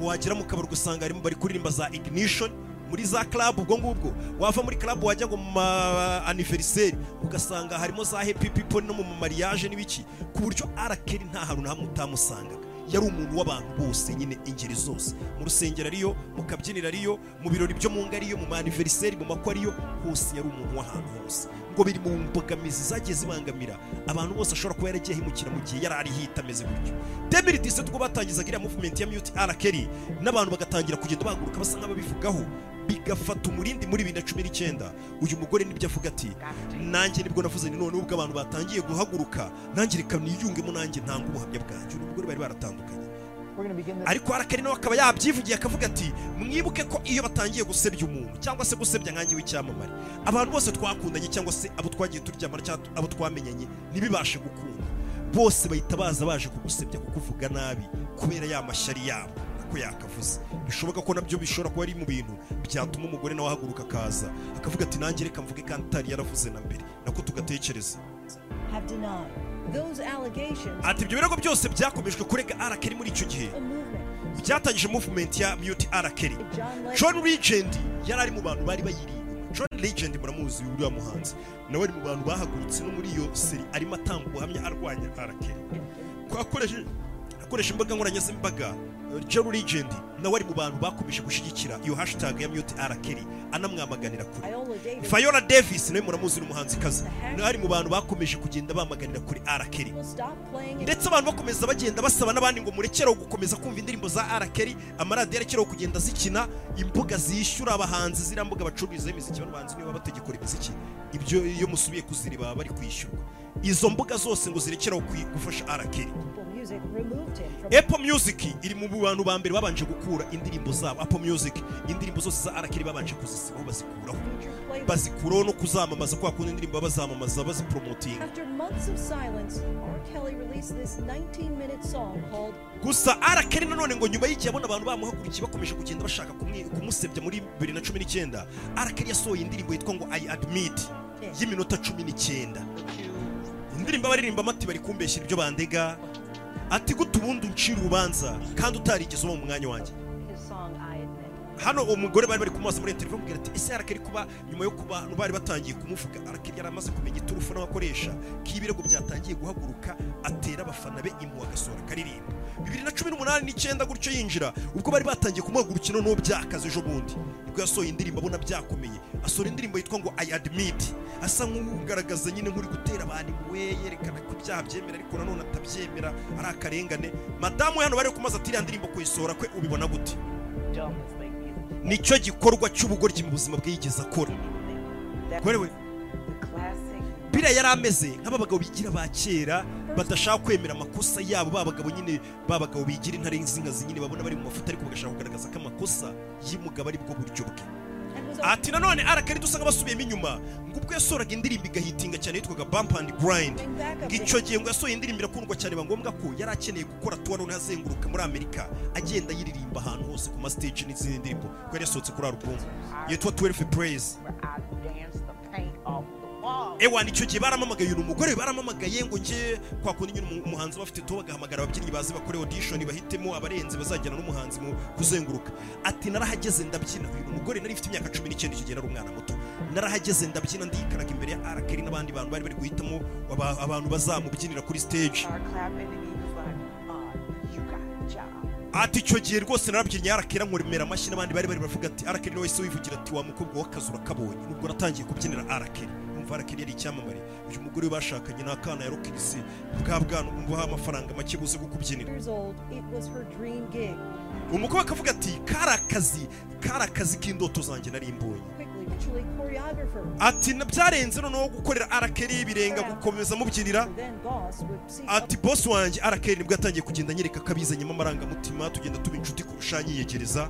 wagera mu kabari ugasanga harimo bari kuririmba za ignition muri za club ubwo ngubwo wava muri club wajya ngo mu ma anniversaire ugasanga harimo za happy people no mu mariage n'ibiki. Ku buryo arakeri nta hantu na hamwe utamusangaga. Yari umuntu w'abantu bose nyine ingeri zose. Mu rusengero ariyo mu kabyiniro ariyo mu birori byo mu ngo ariyo mu maniveriseri mu makwa ariyo hose yari umuntu w'ahantu hose ngo biri mu mbogamizi zagiye zibangamira abantu bose ashobora kuba yaragiye ahimukira mu gihe yari ari hita ameze gutyo. Demiri dise ubwo batangizaga iriya movement ya mute arakeri n'abantu bagatangira kugenda bahaguruka basa nk'ababivugaho bigafata umurindi muri bibiri na cumi n'icyenda. Uyu mugore ni byo avuga ati nanjye ni bwo navuze ni none ubwo abantu batangiye guhaguruka nanjye reka niyungemo nanjye ntanga ubuhamya bwanjye. Uyu mugore bari baratandukanye. Ariko arakari nawe akaba yabyivugiye akavuga ati mwibuke ko iyo batangiye gusebya umuntu cyangwa se gusebya nkanjye w'icyamamare abantu bose twakundanye cyangwa se abo twagiye turyamana cyangwa abo twamenyanye ntibibashe gukunda. Bose bahita baza baje kugusebya kukuvuga nabi kubera ya mashyari yabo ko yakavuze. Bishoboka ko na byo bishobora kuba ari mu bintu byatuma umugore nawe ahaguruka akaza akavuga ati nanjye reka mvuge kandi atari yaravuze na mbere. Nako tugatekereza. Ati ibyo birego byose byakomejwe kurega arakeri muri icyo gihe. Byatangije movement ya mute arakeri John Legend. Yari ari mu bantu bari bayiri. Inyuma John Legend muramuzi uriya muhanzi. Nawe ari mu bantu bahagurutse no muri iyo seri arimo atanga ubuhamya arwanya arakeri akoresha imbaga nkoranyambaga John Legend nawe ari mu bantu bakomeje gushyigikira iyo hashtag ya mute arakeri anamwamaganira kure. Viola Davis. Nawe muramuzi n'umuhanzikazi. Nawe ari mu bantu bakomeje kugenda bamaganira kuri arakeri ndetse abantu bakomeza bagenda basaba n'abandi ngo murekereho gukomeza kumva indirimbo za arakeri amaradiyo arekereho kugenda zikina imbuga zishyura abahanzi ziriya mbuga bacururizaho imiziki bano bahanzi niba bategekora imiziki. Ibyo iyo musubiye kuzireba baba bari kwishyurwa. Izo mbuga zose ngo zirekereho gufasha arakeri Apple Music iri mu bantu ba mbere babanje gukura indirimbo zabo. Apple Music indirimbo zose za arakeri babanje kuzisibaho bazikuraho. Bazikuraho no kuzamamaza kwa kundi indirimbo bazamamaza 19-minute song called gusa arakeri nanone ngo nyuma y'igihe abona abantu bamuhagurukiye bakomeje kugenda bashaka kumusebya muri bibiri na cumi n'icyenda arakeri yasohoye indirimbo yitwa ngo i admit y'iminota cumi n'icyenda. Indirimbo abaririmba amati bari kumbeshyira ibyo bandega. Ati gute ubundi uncira urubanza kandi utarigeze uba mu mwanya wanjye Hano umugore bari bari kumubaza muri interview bamubwira ati ese arakeri kuba nyuma yo kuba bari batangiye kumuvuga? Arakeri yari amaze kumenya iturufu n'abakoresha ko ibirego byatangiye guhaguruka atera abafana be impuhwe agasohora akaririmba bibiri na cumi n'umunani n'icyenda gutyo yinjira ubwo bari batangiye kumuhagurukira noneho byakaze ejo bundi. Nibwo yasohoye indirimbo abona byakomeye. Asohora indirimbo yitwa ngo i admit. Asa nk'ugaragaza nyine nk'uri gutera abantu impuhwe yerekana ko ibyaha byemera ariko nanone atabyemera. Ari akarengane. Madamu we hano bari kumaza ati iriya ndirimbo kuyisohora kwe ubibona gute. Ni cyo gikorwa cy'ubugoryi mu buzima bwe yigeze akora biriya yari ameze nk'aba bagabo bigira ba kera badashaka kwemera amakosa yabo. Ba bagabo nyine ba bagabo bigira intare z'inkazi nyine babona bari mu mafuta ariko bagashaka kugaragaza ko amakosa y'umugabo ari bwo buryo bwe. Ati nanone arakari dusa nk'abasubiyemo inyuma ngo ubwo yasohoraga indirimbo igahitinga cyane yitwaga bump and grind. Ngo icyo gihe ngo yasohoye indirimbo irakundwa cyane biba ngombwa ko yari akeneye gukora tuwa none azenguruka muri amerika agenda yiririmba ahantu hose ku mastage n'izindi ndirimbo. Ko yari yasohotse kuri alubumu yitwa 12 praise. Ewa icyo gihe baramamagaye uyu umugore baramamagaye ngo njye kwa kundi nyine umu- umuhanzi uba afite tuwo bagahamagara ababyinnyi bazi bakore audition bahitemo abarenze bazajyana n'umuhanzi mu kuzenguruka. Ati narahageze ndabyina. Uyu mugore nari mfite imyaka cumi n'icyenda icyo gihe nari umwana muto. Narahageze ndabyina ndikaraga imbere ya arakeri n'abandi bantu bari bari guhitamo aba- abantu bazamubyinira kuri stage. Ati icyo gihe rwose narabyinnye arakera nkuremera amashyi n'abandi bari bari baravuga ati arakeri ni we wese wivugira ati wa mukobwa w'akazi urakabonye nubwo natangiye kubyinira arakeri umva arakeri yari icyamamare. Uyu mugore bashakanye ni akana yarokirisi bwa bwana umuha amafaranga make buze kukubyinira years old, it was her dream gig. umukobwa akavuga ati kari akazi kari akazi k'indoto zanjye nari mbonye. Ati byarenze noneho gukorera arakeri birenga gukomeza mubyinira. Boss ati bosi wanjye arakeri ni bwo yatangiye kugenda anyereka ko abizanyemo amarangamutima tugenda tuba inshuti kurusha yiyegereza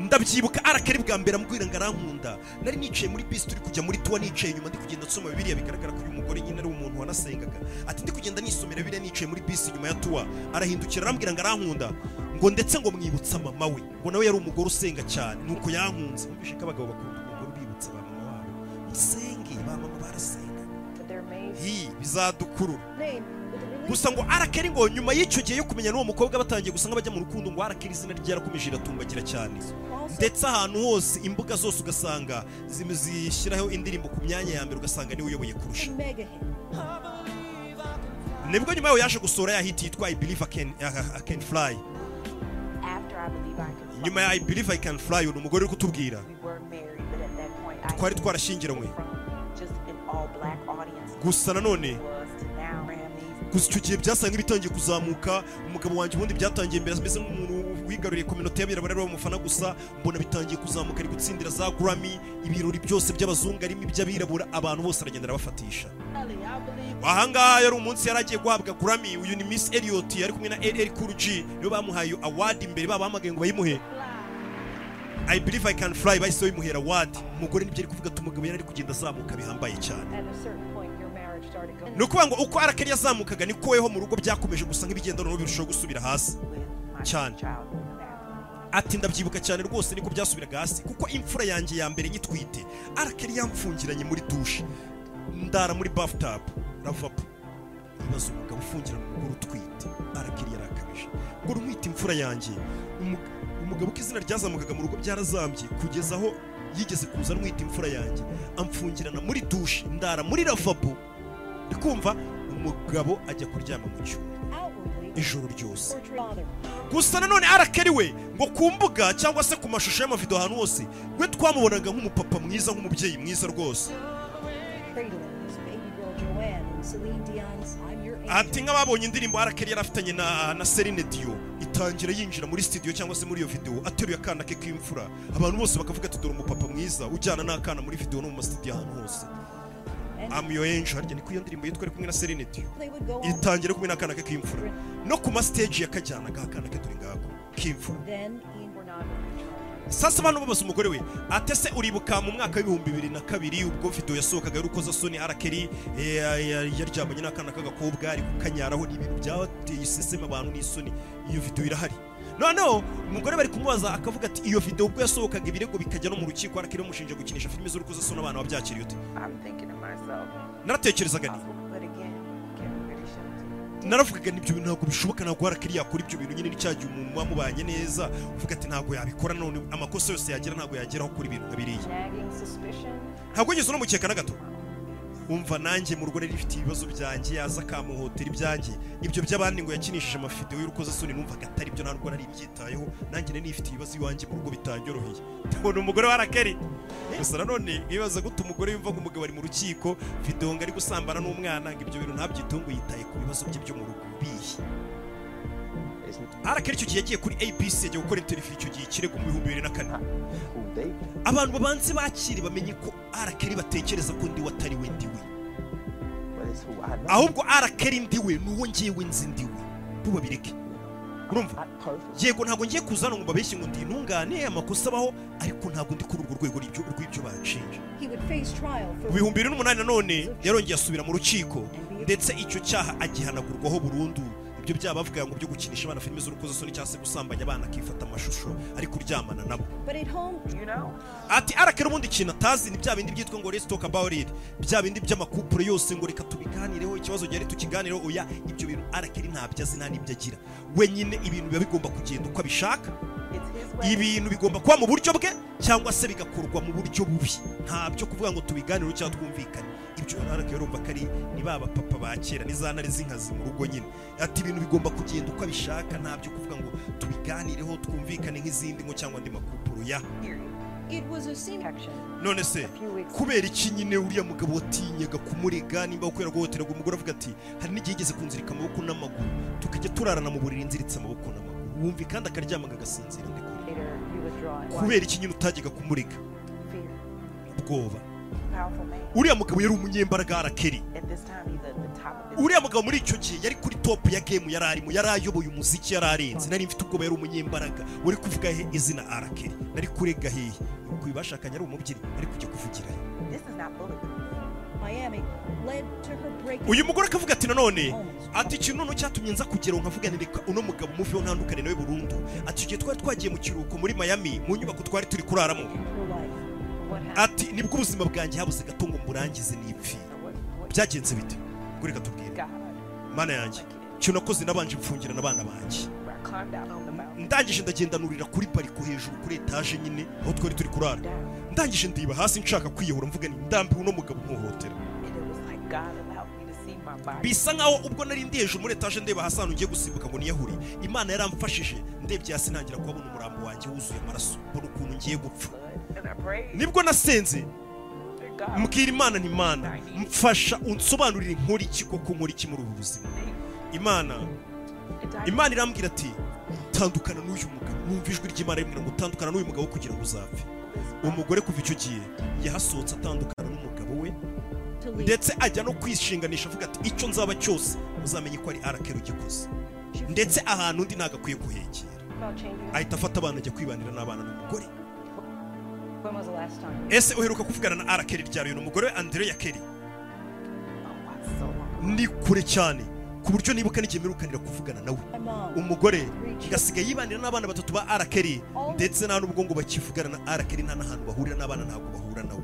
ndabyibuka arakeri bwa mbere ambwira ngo arankunda. Nari nicaye muri bisi turi kujya muri tuwa nicaye inyuma ndi kugenda nsoma bibiriya bigaragara ko uyu mugore nyine ari umuntu wanasengaga. Ati ndi kugenda nisomera bibiriya nicaye muri bisi inyuma ya tuwa arahindukira arambwira ngo arankunda. Ngo ndetse ngo mwibutsa mama we. Ngo nawe yari umugore usenga cyane. Nuko yankunze. Mwumvishe ko abagabo bakunda umugore ubibutsa ba mama wabo. Musenge ba mama barasenga. Bizadukurura. Gusa ngo arakeri ngo nyuma y'icyo gihe yo kumenya n'uwo mukobwa batangiye gusa nk'abajya mu rukundo ngo arakeri izina rye yarakomeje iratumbagira cyane. Ndetse ahantu hose imbuga zose ugasanga zishyiraho indirimbo ku myanya ya mbere ugasanga ni we uyoboye kurusha. Nibwo nyuma yaho yaje gusohora ya hiti yitwa I believe I can, fly. Nyuma ya I believe I can fly uyu ni umugore uri kutubwira. We were married, but at that point I twari twarashyingiranywe. gusa nanone gusa icyo gihe byasaga nk'ibitangiye kuzamuka umugabo wanjye ubundi byatangiye mbere ameze nk'umuntu wigaruriye kominote y'abirabura ari bamufana gusa mbona bitangiye kuzamuka ari gutsindira za Grammy ibirori byose by'abazungu arimo iby'abirabura abantu bose aragenda arabafatisha. Ahangaha yari umunsi yari agiye guhabwa Grammy uyu ni Miss Elliot yari kumwe na Cool G nibo bamuhaye award imbere babahamagaye ngo bayimuhe I believe I can fly bahise bayimuhera award. Umugore ni byo ari kuvuga ati umugabo yari ari kugenda azamuka bihambaye cyane. Ni ukuvuga ngo uko arakari yazamukaga niko weho mu rugo byakomeje gusa nk'ibigenda noneho birushaho gusubira hasi. Cyane. ati ndabyibuka cyane rwose niko byasubiraga hasi kuko imfura yanjye ya mbere nyitwite arakari yamfungiranye muri dushe ndara muri bathtub ravabo ibaza umugabo ufungirana umugore utwite arakari yarakabije ngo rumwite imfura yanjye. Umu- umugabo ko izina ryazamukaga mu rugo byarazambye kugeza aho yigeze kuza arwita imfura yanjye. Amfungirana muri dushe ndara muri ravabo ndi kumva umugabo ajya kuryama mu outwardly ijoro ryose. Gusa nanone arakeri we ngo ku mbuga cyangwa se ku mashusho y'amavido ahantu hose we twamubonaga nk'umupapa mwiza nk'umubyeyi mwiza rwose. Ati nk'ababonye indirimbo arakeri yari afitanye na, Celine Dion. Itangira yinjira muri studio cyangwa se muri iyo video ateruye akana ke k'imfura. Abantu bose bakavuga ati dore umupapa mwiza ujyana n'akana muri video no mu mastudio ahantu hose. Your angel. Harya niko iyo ndirimbo yitwa ari kumwe na go on. itangira kumwe n'akana ke k'imfura. No ku ma stage yakajyanaga akana ke dore ngako. K'imfura. Sasa abantu babaza umugore we atese uribuka mu mwaka w'ibihumbi bibiri na kabiri ubwo video yasohokaga y'urukoza soni arakeri eh, ya- yaryamanye n'akana k'agakobwa ari kukanyaraho ni ibintu byateye iseseme abantu n'isoni iyo video irahari. Noneho umugore bari kumubaza akavuga ati iyo video ubwo yasohokaga ibirego bikajya no mu rukiko? Arakeri bamushinja gukinisha filime z'urukoza soni abana babyakiriye ute? Naratekerezaga ni naravugaga n'ibyo bintu ntabwo bishoboka ntabwo arakeri yakora ibyo bintu nyine n'icyagihe umuntu muba mubanye neza uvuga ati ntabwo yabikora none amakosa yose yagira ntabwo yageraho kuri ibintu nka biriya Nagging suspicion. ntabwo wigeze unamukeka na gato umva nanjye mu rugo nari rifite ibibazo byanjye yaza akamuhotera ibyanjye. Ibyo by'abandi ngo yakinishije amafidewo y'urukozasoni numvaga atari byo ntabwo nari mbyitayeho. Nanjye nari nifite ibibazo iwanjye mu rugo bitanyoroheye. Mbona umugore wa rakeri gusa nanone nibaza gute umugore yumva ngo umugabo ari mu rukiko? Videwo ngo ari gusambana n'umwana ngo ibyo bintu ntabyiteho ngo yitaye ku bibazo bye byo mu rugo. Bihe. Arakeri icyo gihe yagiye kuri abc ajya gukora interview icyo gihe ikirego mu bihumbi bibiri na kane. Abantu babanze bakire bamenye ko arakeri batekereza ko ndi we atari we ndi we. Ahubwo arakeri ndi we ni uwo ngewe nzi ndi we. Bo babireke urumva yego ntabwo ngiye kuza hano ngo mbabeshye ngo ndi intungane amakosa abaho ariko ntabwo ndi kuri urwo rwego rw'ibyo banshinja He would face trial mu for bihumbi bibiri n'umunani nanone yarongeye asubira mu rukiko ndetse icyo cyaha agihanagurwaho burundu. Ibyo byaba bavuga ngo byo gukinisha abana filime z'urukozasoni cyangwa se gusambanya abana akifata amashusho ari kuryamana nabo. Ati arakera ubundi kintu atazi ni bya bindi byitwa ngo let's talk about it. Bya bindi by'amakupure yose ngo reka tubiganireho ikibazo gihari tukiganireho oya ibyo bintu arakeri ntabyo azi nta n'ibyo agira. Wenyine ibintu biba bigomba kugenda uko abishaka. Ibintu bigomba kuba mu buryo bwe cyangwa se bigakorwa mu buryo bubi. Ntabyo kuvuga ngo tubiganireho cyangwa twumvikane ibyo arakeri urumva ko ari ni ba bapapa ba kera ni za ntare z'inkazi mu rugo nyine. Ati ibintu bigomba kugenda uko abishaka ntabyo kuvuga ngo tubiganireho twumvikane nk'izindi ngo cyangwa andi makupuro ya. None se kubera iki nyine uriya mugabo watinyaga kumurega nimba gukorera guhohoteraga umugore avuga ati hari n'igihe yigeze kunzirika amaboko n'amaguru tukajya turarana mu buriri nziritse amaboko n'amaguru. Wumva kandi akaryamaga agasinzira ndi kure. Later, you withdraw. kubera iki nyine utajyaga kumurega? Ubwoba. Uriya mugabo yari umunyembaraga arakeri uriya mugabo muri icyo gihe yari kuri top ya game yari arimo yari ayoboye umuziki yari arenze. Nari mfite ubwoba yari umunyembaraga. Uri kuvuga he izina arakeri nari kurega hehe ku bashakanye ari umubyinnyi ari kujya kuvugira uyu mugore akavuga ati nanone ati ikintu noneho cyatumye nza kugeraho nkavuga reka uno mugabo muveho ntandukane nawe burundu. Ati igihe twari twagiye mu kiruhuko muri miami mu nyubako twari turi kuraramo. Ati ni bwo ubuzima bwanjye habuze gato ngo mburangize what byagenze bite? Ngo reka tubwire God? mana yanjye icyo nakoze nabanje mfungirana abana banjye. Ndangije ndagenda nurira kuri bariko hejuru kuri etaje nyine aho twari turi kurara. Ndangije ndiba hasi nshaka kwiyahura mvuga ni ndambiwe uno mugabo umuhohotera bisa nkaho ubwo nari ndi hejuru muri etaje ndeba hasi ahantu ngiye gusimbuka ngo niyahure imana yaramfashije. Ndebye hasi ntangira kuhabona umurambo wanjye wuzuye amaraso mbona ukuntu ngiye gupfa. Nibwo nasenze mbwira imana nti imana. Mfasha unsobanurire nkora iki koko nkora iki muri ubu buzima? Imana imana irambwira ati tandukana n'uyu mugabo. Numva ijwi ry'imana rimubwira ngo tandukana n'uyu mugabo kugira ngo uzapfe. Uwo mugore kuva icyo gihe yahasohotse atandukana. Ndetse ajya no kwishinganisha avuga ati icyo nzaba cyose uzamenye ko ari arakero ugikoze ndetse ahantu undi ntabwo akwiye changing. ahita afata abana ajya kwibanira n'abana n'umugore. Ese uheruka kuvugana na arakeri ryari uyu umugore we andrea kelly? Oh, ni kure cyane. Ku buryo nibuka n'igihe mperukanira kuvugana nawe umugore ngasigaye yibanira n'abana batatu ba arakeri ndetse nta n'ubwo ngo bakivugana na arakeri nta n'ahantu bahurira n'abana ntabwo bahura nawe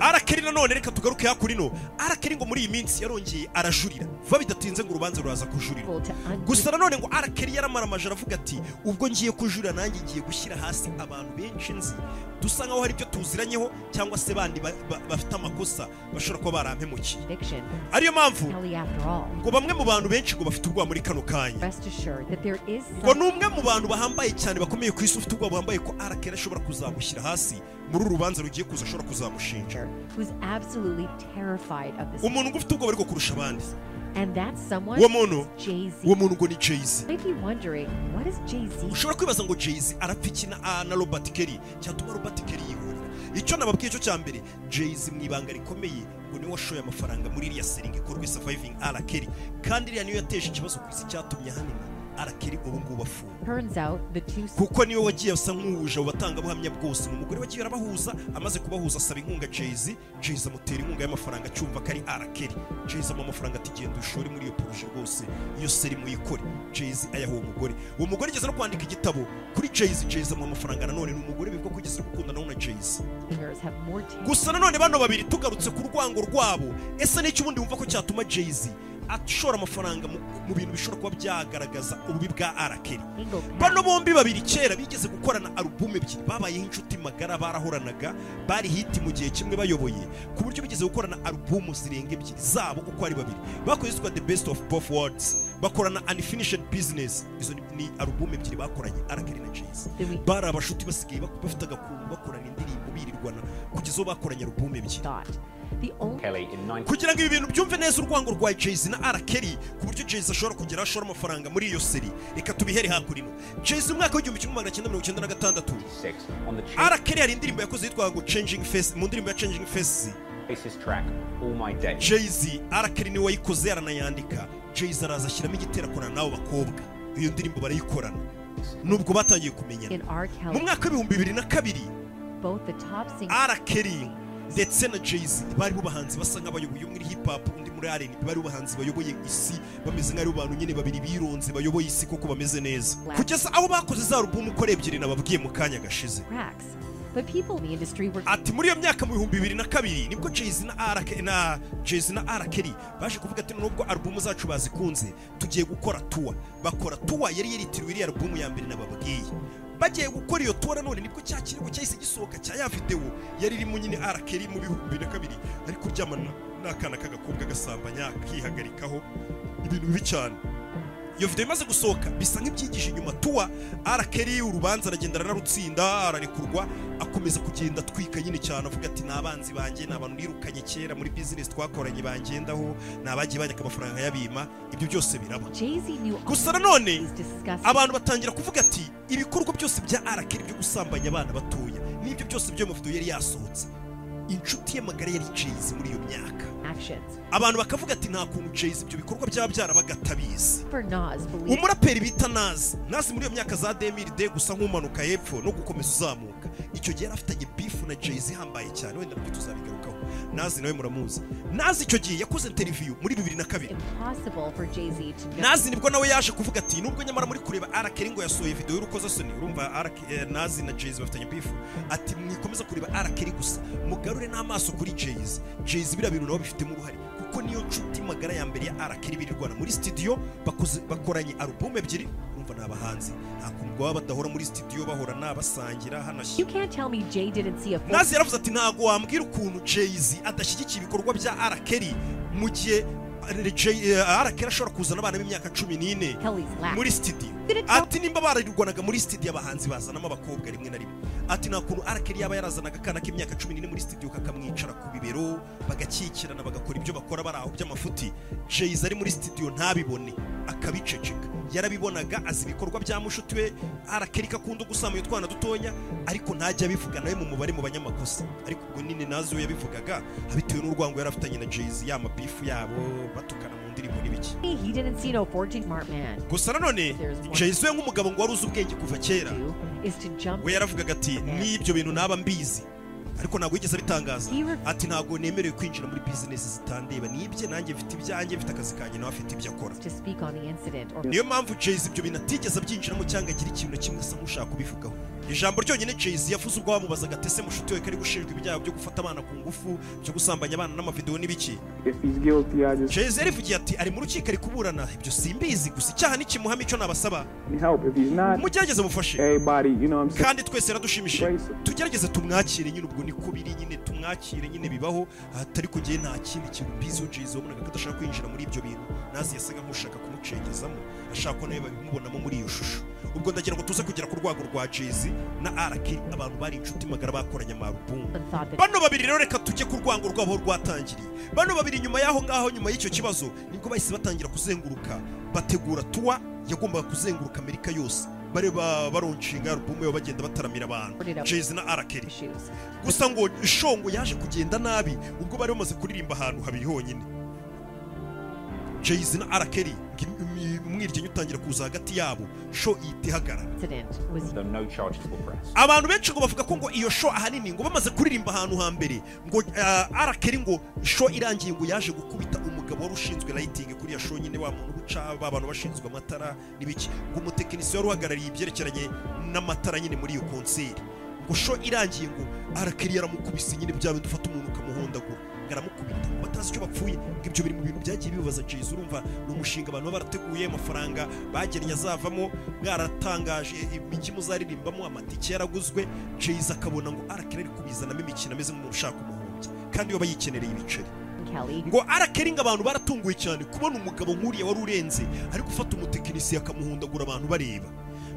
arakeri nanone reka tugaruke hakurino arakeri ngo muri iyi minsi yarongeye arajurira. Vuba bidatinze ngo urubanza ruraza undo gusa nanone ngo arakeri yaramaramaje aravuga ati ubwo ngiye kujurira nanjye ngiye gushyira hasi abantu benshi nzi. Dusa nkaho hari ibyo tuziranyeho cyangwa se bandi ba- ba- bafite amakosa bashobora kuba barampemukiye ariyo mpamvu ngo bamwe mu bantu benshi ngo bafite ubwoba muri kano kanya. Ngo ni umwe mu bantu bahambaye cyane bakomeye ku isi ufite ubwoba buhambaye ko arakera ashobora kuzamushyira hasi muri uru rubanza rugiye kuza ashobora kuzamushinja. Umuntu ngo ufite ubwoba ariko kurusha abandi. And uwo muntu uwo muntu ngo ni jay-z. Ushobora kwibaza ngo jay-z arapfa iki na ah, robert kelly? Cyatuma robert kelly yihurira icyo nababwiye cyo cya mbere jay-z mu ibanga rikomeye ngo niwe washoye amafaranga muri iriya seringa ikorwa surviving ara kelly. Kandi iriya niyo yateje ikibazo ku isi cyatumye ahanini kelly ubu ngubu two kuko niwe wagiye asa nk'uwuje abo batangabuhamya bwose. Ni umugore wagiye arabahuza amaze kubahuza asaba inkunga jay-z. Jay-z amutera inkunga y'amafaranga acyumva ko ari arakiri jay-z amuha amafaranga ati genda ushore muri iyo poroje rwose. Iyo seri muyikore. Jay-z ayaha uwo mugore. Uwo mugore ageze no kwandika igitabo kuri jay-z. Jay-z amuha amafaranga nanone ni umugore bivuga ko ageze gukundana na to gusa nanone bano babiri tugarutse ku rwango rwabo. Ese n'icyo ubundi wumva ko cyatuma jay-z ashora amafaranga mu bintu bishobora kuba byagaragaza ububi bwa arakeri bano bombi babiri kera bigeze gukorana alubumu ebyiri. Babayeho inshuti magara barahoranaga bari hiti mu gihe kimwe bayoboye. Ku buryo bigeze gukorana alubumu zirenga ebyiri. Zabo uko ari babiri. Bakoze yitwa the best of both worlds. Bakorana unfinished business. Izo ni- alubumu ebyiri bakoranye arakeri na jayz. Bari abashuti basigaye bafite agakungu bakorana indirimbo birirwana kugeza ubu bakoranye alubumu ebyiri thought. The only Kelly in 19 kugira ngo ibi bintu byumve neza urwango rwa Jay-Z na R. Kelly ku buryo Jay-Z ashobora kugera ashora amafaranga muri iyo seri reka tubihere hakurino Jay-Z mu mwaka w'igihumbi kimwe magana cyenda mirongo icyenda na gatandatu on R. Kelly hari indirimbo yakoze yitwa ngo Changing Face mu ndirimbo ya Changing face. Jay-Z R. Kelly niwe wayikoze aranayandika Jay-Z araza ashyiramo igitero akorana n'abo bakobwa iyo ndirimbo barayikorana nubwo batangiye kumenyana mu mwaka w'ibihumbi bibiri na kabiri R. Kelly ndetse na Jay-Z bari bo bahanzi basa nk'abayoboye muri hip hop undi muri R&B bari bahanzi bayoboye isi bameze nk'ari bantu nyine babiri bironze bayoboye isi koko bameze neza. Kugeza aho bakoze za album uko ebyiri nababwiye mu kanya gashize. Ati muri iyo myaka mu bihumbi bibiri na kabiri ni bwo Jay-Z na. Ke- na. Kelly baje kuvuga ati nubwo album zacu bazikunze tugiye gukora tour bakora tour yari yaritiriwe iriya album ya mbere nababwiye bagiye gukora iyo tour none ni bwo cya kirego cyahise gisohoka cya ya video yari irimo nyine. Kelly mu bihumbi bibiri na kabiri ari kuryamana n'akana k'agakobwa gasambanya kihagarikaho ibintu bibi cyane iyo video imaze gusohoka bisa nk'ibyigisha inyuma tuwa. Kelly urubanza aragenda ararutsinda ararekurwa akomeza kugenda atwika nyine cyane avuga ati ni abanzi banjye ni abantu nirukanye kera muri business twakoranye bangendaho ni abagiye banyaka amafaranga nkayabima ibyo byose biraba gusa nanone abantu batangira kuvuga ati ibikorwa byose bya. Kelly byo gusambanya abana batoya n'ibyo byose byo mu video yari yasohotse inshuti ye magara yari Jay-Z muri iyo myaka. Abantu bakavuga ati nta kuntu Jay-Z ibyo bikorwa byaba byarabaga atabizi umuraperi bita nazi nazi muri iyo myaka za demiri de gusa nk'umanuka hepfo no gukomeza uzamuka. Icyo gihe yari afitanye bifu na Jay-Z ihambaye cyane wenda tuzabigarukaho nazi nawe muramuzi. Nazi icyo gihe yakoze interiviyu muri bibiri na kabiri. Nazi nibwo nawe yaje kuvuga ati nubwo nyamara muri kureba arakeri ngo yasohoye video y'urukozasoni urumva eh, nazi na Jay-Z bafitanye bifu ati mwikomeza kureba arakeri gusa. Mugarure n'amaso kuri Jay-Z. Jay-Z biriya bintu nabo bifitemo uruhare. Kuko niyo nshuti magara ya mbere ya arakeri birirwana. Muri sitidiyo bakoranye album ebyiri urumva ni abahanzi nta kuntu baba badahora muri studio bahorana basangira hanashya You can't tell me Jay didn't see a full nazi yaravuze ati ntabwo wambwira ukuntu Jay-Z adashyigikiye ibikorwa bya. Kelly mu gihe Jay- eh, ashobora kuzana abana b'imyaka cumi n'ine. Muri studio. Ati nimba bararirwanaga muri studio abahanzi bazanamo abakobwa rimwe na rimwe. Ati nta kuntu. Kelly yaba yarazanaga akana k'imyaka cumi n'ine muri studio kakamwicara ku bibero bagakikirana bagakora ibyo bakora bari aho by'amafuti. Jay-Z ari muri studio ntabibone. Akabiceceka. Yarabibonaga azi ibikorwa bya mushuti we. R. Kelly kakunda gusama utwana dutonya ariko ntajya abivuga nawe mu mubare mu banyamakosa ariko ubwo nini nazi we yabivugaga bitewe n'urwango yari afitanye na Jay-Z ya mabifu yabo. Batukana mu ndirimbo n'ibiki He didn't see no 14 smart man. gusa nanone Jay-Z nk'umugabo ngo wari uzi ubwenge kuva kera. We yaravugaga ati n'ibyo bintu naba mbizi ariko ntabwo yigeze abitangaza. Ati ntabwo nemerewe kwinjira muri bizinesi zitandeba. Nibye nanjye mfite ibyanjye mfite akazi kanjye nawe afite ibyo akora. To speak on the incident or niyo mpamvu Jay-Z ibyo bintu atigeze abyinjiramo cyangwa agira ikintu kimwe asa nk'ushaka kubivugaho. Ijambo ryonyine Jay-Z yavuze ubwo bamubazaga tese ese mushuti we kari gushinjwa ibyaha byo gufata abana ku ngufu byo gusambanya abana n'amavidewo n'ibiki Jay-Z yarivugiye ati ari mu rukiko ari kuburana ibyo simbizi gusa icyaha nikimuhama icyo nabasaba. Mugerageze mufashe kandi twese yaradushimishije tugerageze tumwakire nyine ubwo niko biri nyine tumwakire nyine bibaho atari kugiye nta kindi kintu. Mbiziho Jay-Z wabonaga ko adashaka kwinjira muri ibyo bintu. Nazi yasaga nk'ushaka kumucengezamo ashaka ko nawe babimubonamo muri iyo shusho. Ubwo ndagira ngo tuze kugera ku rwego rwa Jay-Z na. Kelly abantu bari inshuti magara bakoranye amarubumu bano babiri rero reka tujye ku rwango rwabo rwatangiriye. Bano babiri nyuma y'aho ngaho nyuma y'icyo kibazo ni bwo bahise batangira kuzenguruka. Bategura tuwa yagombaga kuzenguruka amerika yose. Bari ba- baronshinga yo bagenda bataramira abantu. Jay-Z na. Kelly. Gusa ngo shongo yaje kugenda nabi ubwo bari bamaze kuririmba ahantu habiri honyine. Jay-Z na imi- umwiryane utangira kuza hagati yabo show ihita ihagarara abantu benshi ngo bavuga ko ngo iyo show ahanini ngo bamaze kuririmba ahantu hambere ngo R. Kelly ngo show irangiye ngo yaje gukubita umugabo wari ushinzwe lighting kuri iyo show nyine wa muntu uca ba bantu bashinzwe amatara n'ibiki ngo umutekinisiye wari uhagarariye ibyerekeranye n'amatara nyine muri iyo konseri ngo show irangiye ngo R. Kelly yaramukubise nyine bya bindi ufata umuntu ukamuhondagura ngo aramukubita. Batazi icyo bapfuye ngo ibyo biri mu bintu byagiye bibabaza Jay-Z urumva ni umushinga abantu baba barateguye amafaranga bagennye azavamo. Mwaratangaje imijyi muzaririmbamo amatike yaraguzwe. Jay-Z akabona ngo. Kelly ari kubizanamo imikino ameze nk'umuntu ushaka umuhombya kandi we aba yikenereye ibiceri ngo ngo abantu baratunguwe cyane kubona umugabo nk'uriya wari urenze ari gufata umutekinisiye akamuhundagura abantu bareba.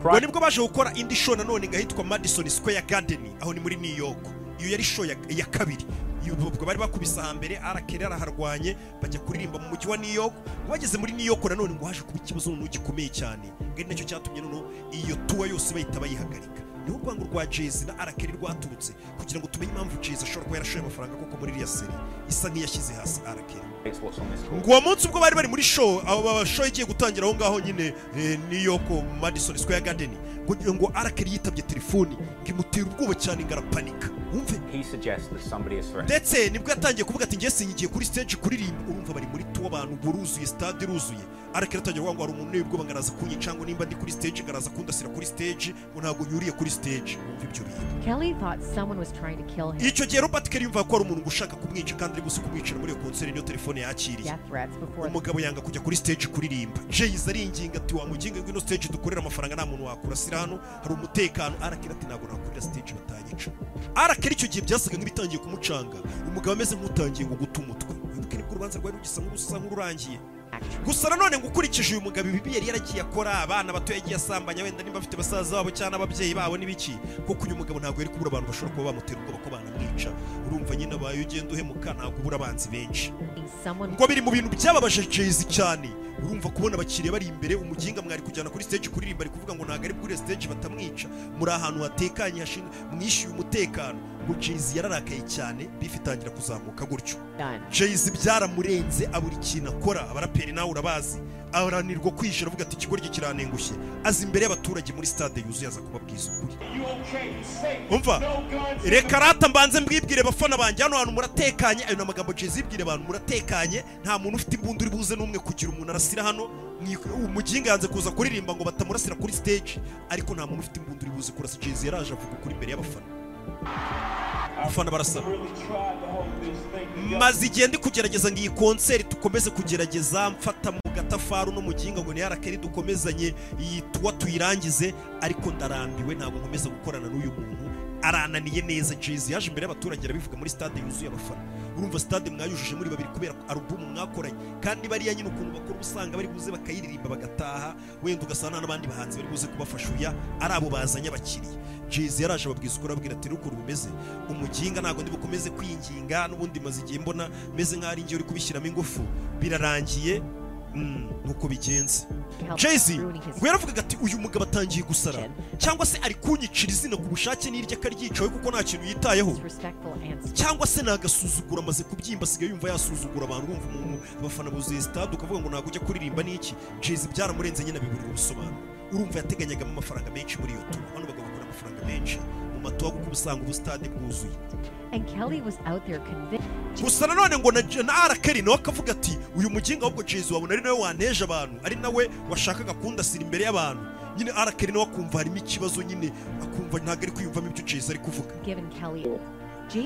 Ngo ni bwo baje gukora indi show nanone ahitwa Madison Square Garden aho ni muri New York. Iyo yari show ya, kabiri. Iyo ubwo bari bakubise ahambere arakeri araharwanye bajya kuririmba mu mujyi wa new york. Bageze muri new york nanone ngo haje kuba ikibazo noneho gikomeye cyane. Ngo ari na cyo cyatumye noneho iyo tuwa yose bahita bayihagarika. Niho urwango rwa jezi na arakeri rwaturutse kugira ngo tumenye impamvu jezi ashobora kuba yarashoye amafaranga koko muri iriya seri isa nk'iyashyize hasi arakeri ngo uwo munsi ubwo bari bari muri show abo bashoye igiye gutangira aho ngaho nyine niyo ku Madison Square Garden ngo ngo arakeri yitabye telefoni ngo imutera ubwoba cyane ngo arapanika. Wumve? He suggests that somebody ndetse nibwo yatangiye kuvuga ati njye sinyigiye kuri stage kuririmba. Urumva bari muri tuwo abantu buruzuye stade iruzuye arakeri atangiye kuvuga ngo hari umuntu ubwoba ngo araza kunyica ngo nimba ndi kuri stage ngo araza kundasira kuri stage ngo ntabwo nyuriye kuri stage. Wumva ibyo bintu. Kelly thought someone was trying to kill him. icyo gihe Robert Kelly yumva ko hari umuntu ushaka kumwica kandi ari gusa kumwicira muri iyo konseri niyo telefone yakiriye. Death threats before umugabo yanga kujya kuri stage kuririmba. Jayizi aringinga ati wa muginga ngwino stage dukorera amafaranga nta muntu wakurasira hano hari umutekano arakira ati ntabwo nakurira stage batanyica arakira icyo gihe byasaga nk'ibitangiye kumucanga. Umugabo ameze nk'utangiye ngo guta umutwe wibuke ni bwo urubanza rwari rugisa nk'urusa nk'ururangiye. Gusa nanone ngo ukurikije uyu mugabo ibibi yari yaragiye akora abana bato yagiye asambanya wenda niba afite basaza babo cyangwa ababyeyi babo n'ibiki kuko uyu mugabo ntabwo yari kubura abantu bashobora kuba bamutera ubwoba ko banamwica urumva nyine abaye ugenda uhemuka ntabwo ubura abanzi benshi. Ngo biri mu bintu byababaje jezi cyane. Urumva kubona abakiriya bari imbere umuginga mwari kujyana kuri stage kuririmba ari kuvuga ngo ntabwo ari kuri stage batamwica. Muri ahantu hatekanye hashinzwe mwishyuye umutekano jezi yararakaye cyane bifu itangira kuzamuka gutyo. Jezi byaramurenze abura ikintu akora abaraperi nawe urabazi. Aranirwa kwishyura avuga ati ikigoryi kiranengushye aza imbere y'abaturage muri stade yuzuye aza kubabwiza ukuri. Umva? Reka rata mbanze mbwibwire bafana banjye. Hano hantu muratekanye. Ayo ni amagambo jezi yibwire abantu muratekanye. Nta muntu ufite imbunda uri buze n'umwe kugira umuntu arasira hano. Umuginga yanze kuza kuririmba ngo batamurasira kuri stage ariko nta muntu ufite imbunda uri buze kurasa jezi yaraje avuga ukuri imbere y'abafana. Abafana barasaba maze igihe ndi kugerageza ngo iyi konseri dukomeze kugerageza mfata mu gatafaru no mu gihinga ngo niharakari dukomezanye iyi tuwa tuyirangize ariko ndarambiwe ntabwo nkomeza gukorana n'uyu muntu. Arananiye neza jezi yaje imbere y'abaturage arabivuga muri stade yuzuye abafana. Urumva stade mwayujuje muri babiri kubera alubumu mwakoranye. Kandi bariya nyine ukuntu bakora usanga bari buze bakayiririmba bagataha wenda ugasanga n'abandi bahanzi bari buze kubafasha. Uya ari abo bazanye abakiriya. Jezi yaraje ababwiza ukuri ababwira ati ukuntu bimeze umuginga ntabwo ndi bukomeze kwinginga n'ubundi maze igihe mbona meze nk'aho ari njye uri kubishyiramo ingufu birarangiye Mm, nuko bigenze. Jezi ngo yaravugaga ati uyu mugabo atangiye gusara. Cyangwa se ari kunyicira izina ku bushake n'iryo akaryicawe kuko nta kintu yitayeho. Cyangwa se nagasuzugura amaze kubyimba asigaye yumva yasuzugura abantu urumva umuntu abafana buzuye stade ukavuga ngo ntabwo ujya kuririmba n'iki? Jezi byaramurenze nyine abiburira ubusobanuro. Urumva yateganyagamo amafaranga menshi muri iyo bakora amafaranga menshi mu matuwa kuko uba usanga ubu stade bwuzuye gusa nanone ngo na, na arakeri nawe akavuga ati uyu muginga ahubwo jezi wabona ari nawe waneje abantu ari nawe washakaga kundasira imbere y'abantu. Nyine arakeri nawe akumva harimo ikibazo nyine akumva ntabwo ari kwiyumvamo ibyo jezi ari kuvuga.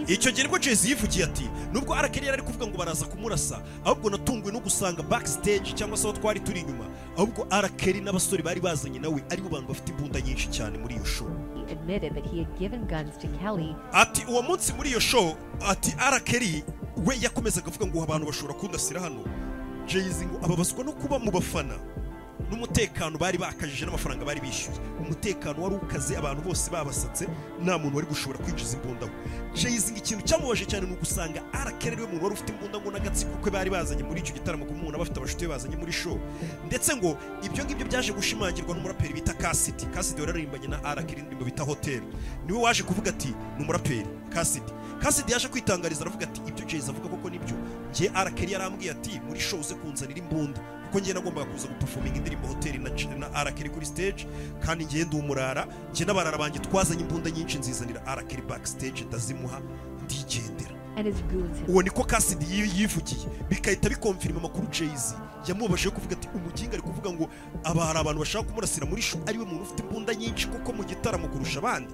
icyo gihe nibwo jezi yivugiye ati nubwo arakeri yari ari kuvuga ngo baraza kumurasa ahubwo natunguwe no gusanga bakisiteji cyangwa se aho twari turi inyuma ahubwo arakeri n'abasore bari bazanye nawe aribo bantu bafite imbunda nyinshi cyane muri iyo show admitted that he had given guns to Kelly. Ati uwo munsi muri iyo show ati arakeri we yakomezaga avuga ngo abantu bashobora kundasira hano. Jezi ngo ababazwa no kuba mu bafana. N'umutekano bari bakajije n'amafaranga bari bishyuye. Umutekano wari ukaze abantu bose babasatse nta muntu wari gushobora kwinjiza imbunda we jezi ngo ikintu cyamubaje cyane ni ugusanga arakeri ari we muntu wari ufite imbunda ngo n'agatsiko ke bari bazanye muri icyo gitaramo kuko umuntu aba abashuti be bazanye muri show. Ndetse ngo ibyo ngibyo byaje gushimangirwa n'umuraperi bita kasiti kasiti wari yararimbanye na arakeri indirimbo bita hoteli ni we waje kuvuga ati ni umuraperi kasiti kasiti yaje kwitangariza aravuga ati ibyo jezi avuga koko ni byo njye arakeri yarambwiye ati muri show uze kunzanira imbunda. Kuko njye nagombaga kuza guperforminga indirimbo hoteli na, arakeri kuri stage kandi njye ndi umurara njye n'abarara banjye twazanye imbunda nyinshi nzizanira arakeri backstage ndazimuha ndigendera. Uwo niko kasidi yi- yivugiye. Bigahita bikomfirima amakuru jayz. Yamubajeho kuvuga ati umuginga ari kuvuga ngo aba hari abantu bashaka kumurasira muri show ari we muntu ufite imbunda nyinshi kuko mu gitaramo kurusha abandi.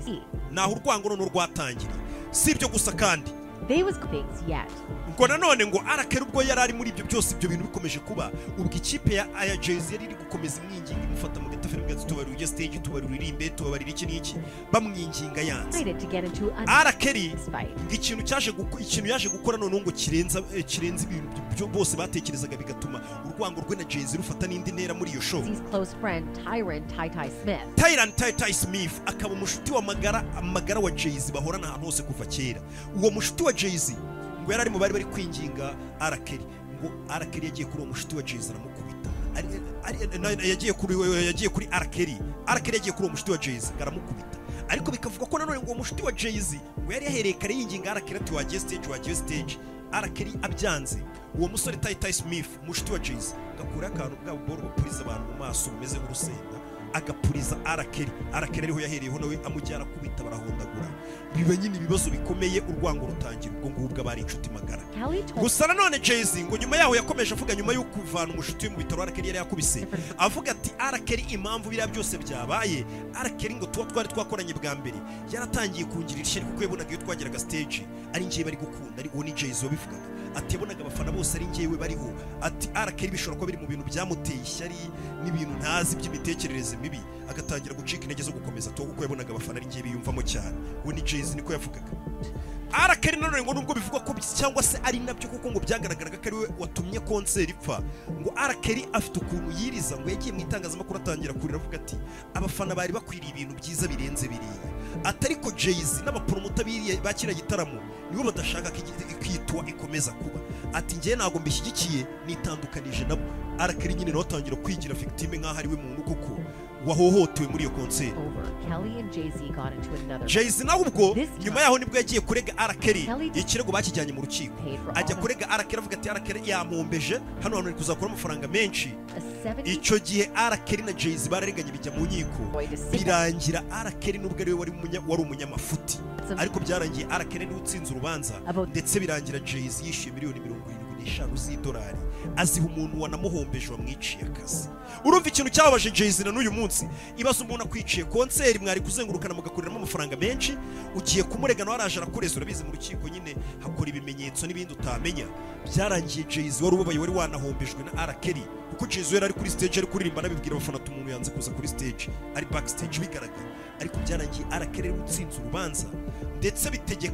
Seat. naho urwango noneho rwatangiriye. Si ibyo gusa kandi They was things yet. ngo nanone ngo arakera ubwo yari ari muri ibyo byose ibyo bintu bikomeje kuba. Ubwo ikipe ya aya jezi yari iri gukomeza imwinginga imufata mu gatafari bwatsi tubarira ujya stage tubarira uririmbe tubabarira iki n'iki bamwinginga yanze. Arakeri ngo ikintu cyaje ikintu yaje gukora none ngo kirenza kirenza kirenze ibintu byo bose batekerezaga bigatuma urwango rwe na jezi rufata n'indi ntera muri iyo show. Tyron Ty Ty Smith akaba umushuti wa magara amagara wa Jay-Z bahorana ahantu hose kuva kera. Uwo mushuti wa Jay-Z ngo yari ari mu bari bari kwinginga Arakeri ngo Arakeri yagiye kuri uwo mushuti wa Jay-Z aramukubita. Yagiye kuri yagiye kuri Arakeri Arakeri yagiye kuri uwo mushuti wa Jay-Z aramukubita. Ariko bikavuga ko nanone ngo uwo mushuti wa Jay-Z ngo yari yahereye kare yinginga Arakeri ati wagiye stage wagiye stage Arakeri abyanze. Uwo musore Ty Ty Smith umushuti wa Jay-Z gakura akantu bwa boro bapuriza abantu mu maso bumeze nk'urusenda agapuriza arakeri. Arakeri ariho yahereyeho nawe amujyana kubita barahondagura. Biba nyine ibibazo bikomeye urwango rutangira. Ubwo ngubwo abari inshuti magara. Gusa nanone Jay-Z ngo nyuma yaho yakomeje avuga nyuma yo kuvana umushuti we mu bitaro arakeri yari yakubise. Avuga ati arakeri impamvu biriya byose byabaye arakeri ngo tuba twari twakoranye bwa mbere. Yaratangiye kungirira ishyari kuko yabonaga iyo twageraga stage ari njyewe bari gukunda ari uwo ni Jay-Z wabivugaga. Ati yabonaga abafana bose ari njyewe bariho. Ati arakeri bishobora kuba biri mu bintu byamuteye ishyari n'ibintu ntazi by'imitekerereze mibi. Agatangira gucika intege zo gukomeza tuwo kuko yabonaga abafana ari njyewe biyumvamo cyane. We ni Jay-Z niko yavugaga. Arakari nanone ngo nubwo bivugwa ko cyangwa se ari nabyo kuko ngo byagaragaraga ko ari we watumye konseri ipfa ngo arakari afite ukuntu yiriza ngo yagiye mu itangazamakuru atangira kurira avuga ati abafana bari bakwiriye ibintu byiza birenze biriya atari ko Jay-Z n'abaporomota biriya ba kiriya gitaramo nibo badashaka kwitwa ikomeza kuba. Ati njyewe ntabwo mbishyigikiye nitandukanije nabo. Arakari nyine nawe atangira kwigira victime nk'aho ari we muntu koko. Wahohotewe muri iyo konseri jayz nawe ubwo nyuma yaho nibwo yagiye kurega Arakeri ikirego bakijyanye mu rukiko. ajya kurega Arakeri avuga ati Arakeri yampombeje hano hantu kuzakura amafaranga menshi. Icyo gihe Arakeri na Jay-Z barareganye bijya mu nkiko. Birangira Arakeri nubwo ariwe wari umunyamafuti ariko byarangiye Arakeri niwe utsinze urubanza. Ndetse birangira Jay-Z yishyuye miliyoni mirongo irindwi n'eshanu z'idolari aziha umuntu wanamuhombeje wamwiciye akazi. Urumva ikintu cyababaje Jay-Z na n'uyu munsi? Ibaza umuntu akwiciye konseri mwari kuzengurukana mugakuriramo amafaranga menshi ugiye kumurega nawe araje arakureza urabizi mu rukiko nyine hakora ibimenyetso n'ibindi utamenya. Byarangiye Jay-Z wari ubabaye wari wanahombejwe na Arakeri kuko Jay-Z yari ari kuri stage ari kuririmba anabibwira abafana ati umuntu yanze kuza kuri stage. Ari backstage bigaragara. Ariko byarangiye Arakeri utsinze urubanza. Ndetse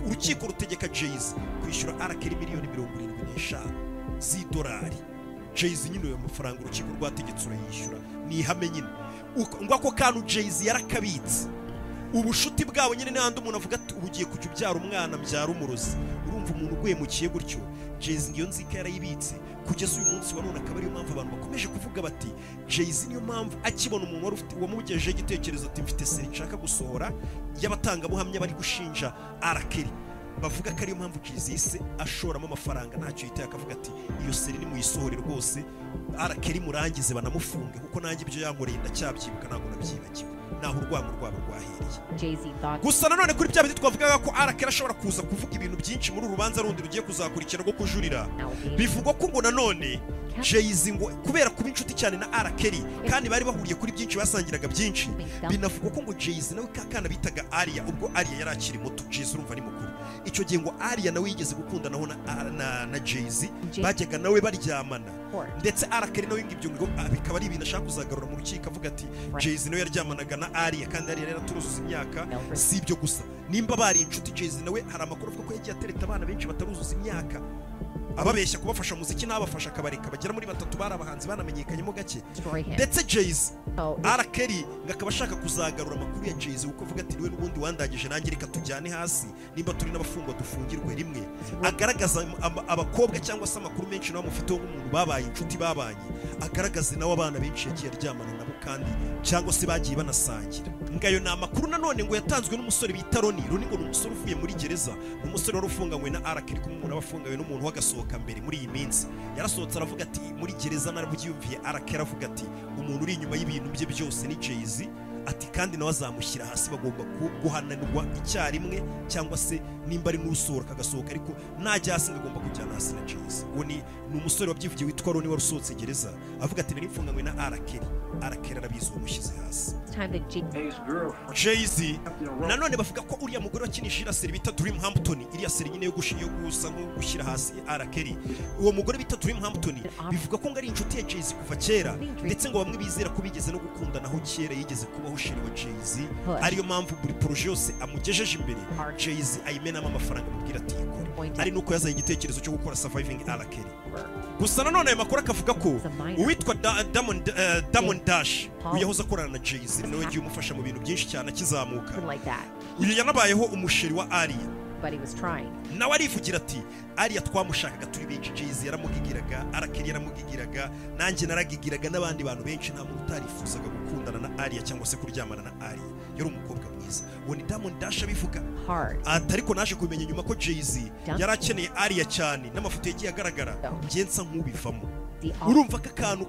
urukiko rutegeka Jay-Z kwishyura Arakeri miliyoni mirongo irindwi. N'eshanu z'idolari. Jay-Z nyine ayo mafaranga urukiko rwategetse urayishyura. Ni ihame nyine. Ngo ako kantu Jay-Z yarakabitse. Ubushuti bwabo nyine n'ahandi umuntu avuga ati ubu ugiye kujya ubyara umwana mbyara umurozi. Urumva umuntu uguhemukiye gutyo. Jay-Z ngiyo nzika yarayibitse. Kugeza uyu munsi wa none akaba ariyo mpamvu abantu bakomeje kuvuga bati Jay-Z niyo mpamvu akibona umuntu wari ufite wamugejejeho igitekerezo ati mfite seri nshaka gusohora. Y'abatangabuhamya bari gushinja arakeri bavuga ko ariyo mpamvu Jay-Z yise ashoramo amafaranga ntacyo yitaye akavuga ati iyo seri ni muyisohore rwose arakeri murangize banamufunge kuko nanjye ibyo yankoreye ndacyabyibuka ntabwo nabyibagiwe. Naho urwango rwabo rwahereye. Gusa nanone kuri bya bindi twavugaga ko arakera ashobora kuza kuvuga ibintu byinshi muri uru rubanza rundi rugiye kuzakurikira rwo kujurira. Bivugwa ko ngo nanone Jay-Z ngo kubera kuba inshuti cyane na arakeri kandi bari bahuriye kuri byinshi basangiraga byinshi binavugwa ko ngo Jay-Z nawe ka kana bitaga Aria ubwo Aria yari akiri muto. Jay-Z urumva ari mukuru. Icyo gihe ngo Aria nawe yigeze gukundanaho na, Jay-Z Jay- bajyaga nawe baryamana. Ndetse arakeri nawe ngibyo ngo ah, bikaba ari ibintu ashaka kuzagarura mu rukiko avuga ati Jay-Z nawe yaryamanaga na Aria kandi Aria yari yaraturuzuza imyaka. Si ibyo gusa. Nimba bari inshuti Jay-Z nawe hari amakuru avuga ko yagiye atereta abana benshi bataruzuza imyaka. Ababeshya kubafasha muziki n'abafasha akabareka bagera muri batatu bari abahanzi banamenyekanyemo gake. Ndetse Jay-Z So, arakeri ngo akaba ashaka kuzagarura amakuru ya Jay-Z kuko avuga ati ni we n'ubundi wandagije nanjye reka tujyane hasi nimba turi n'abafungwa dufungirwe rimwe. Agaragaza abakobwa cyangwa se amakuru menshi nawe amufiteho nk'umuntu babaye inshuti babanye agaragaze nawe abana benshi yagiye aryamana nabo kandi cyangwa se bagiye banasangira. Ngayo ni amakuru nanone ngo yatanzwe n'umusore bita Roni Roni ngo ni umusore uvuye muri gereza ni umusore wari ufunganywe na arakeri kumwe umuntu aba afunganywe n'umuntu w'agasohoka mbere muri iyi minsi. Yarasohotse aravuga ati muri gereza narabyiyumviye arakera avuga ati umuntu uri inyuma y'ibintu bye byose ni Jay-Z. Ati kandi nawe azamushyira hasi bagomba guhananirwa icyarimwe cyangwa se nimba ari n'urusohoka agasohoka ariko najya hasi agomba kujyana hasi na Jay-Z. Uwo ni umusore wabyivugiye witwa Roni wari usohotse gereza avuga ati nari mfunganywe na arakeri arakera arabizi hasi. Jay-z nanone bavuga ko uriya mugore wakinishije iriya seri bita dream hampton iriya seri nyine yo gusa nko gushyira hasi arakeri uwo mugore bita dream hampton bivuga ko ngo ari inshuti ya jay-z kuva kera ndetse ngo bamwe bizera ko bigeze no gukundanaho kera yigeze kubaho sheri wa jay-z. Ariyo mpamvu buri poroje yose amugejeje imbere. Jay-z ayimenamo amafaranga amubwira ati yikore ari nuko yazanye igitekerezo cyo gukora surviving arakeri gusa nanone ayo makuru akavuga ko uwitwa Diamond eh, Dash uyu yahoze akorana na Jay-Z nawe yagiye umufasha mu bintu byinshi cyane akizamuka. Uyu yanabayeho umusheri wa Aria. Nawe arivugira ati Aria twamushakaga turi benshi Jay-Z yaramugigiraga Arakeri yaramugigiraga nanjye naragigiraga n'abandi bantu benshi nta muntu utarifuzaga gukundana na Aria cyangwa se kuryamana na Aria. Yari umukobwa mwiza. Uwo ni Diamond Dash abivuga. Ariko naje kumenya nyuma ko Jay-Z yari akeneye Aria cyane n'amafoto yagiye agaragara. Njye nsa nk'ubivamo. Urumva ko akantu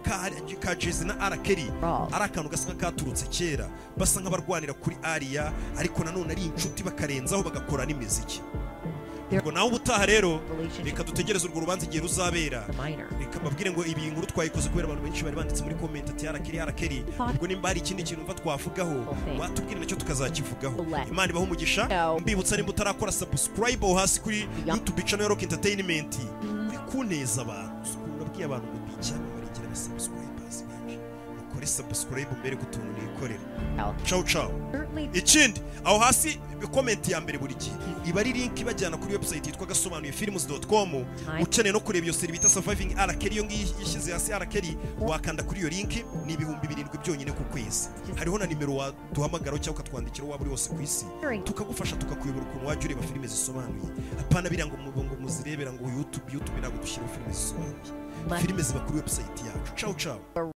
ka Jay-Z na R. Kelly ari akantu gasa nk'akaturutse kera. Basa nk'abarwanira kuri Aria ariko nanone ari inshuti bakarenzaho bagakora n'imiziki nawe ubutaha rero reka dutegereze urwo rubanza igihe ruzabera. reka mbabwire ngo ibi nkuru twayikoze kubera abantu benshi bari banditse muri komenti ati arakeri arakeri ubwo nimba hari ikindi kintu mva twavugaho watubwire nacyo tukazakivugaho. Imana ibaho umugisha mbibutsa nimba utarakora aho hasi kuri yutubi cano ya roke entertainment. Uri kuneza abantu urabwiye abantu ngo bicyamamare ngira na benshi ukore subscribe mbere ku nikorera ciao. Ciao ikindi aho hasi comment ya mbere buri gihe. Iba ari link ibajyana kuri website yitwa gasobanuye films.com ukeneye no kureba iyo seri bita surviving arakeri iyo yishyize hasi arakeri wakanda kuri iyo link ni ibihumbi birindwi byonyine ku kwezi. Hariho na nimero waduhamagaraho cyangwa ukatwandikira waba uri wose ku isi. Tukagufasha tukakuyobora ukuntu wajya ureba filime zisobanuye. Apana biriya ngo muzirebera ngo youtube youtube ntabwo dushyiraho filime zisobanuye. Filime ziba kuri website yacu. Ciao ciao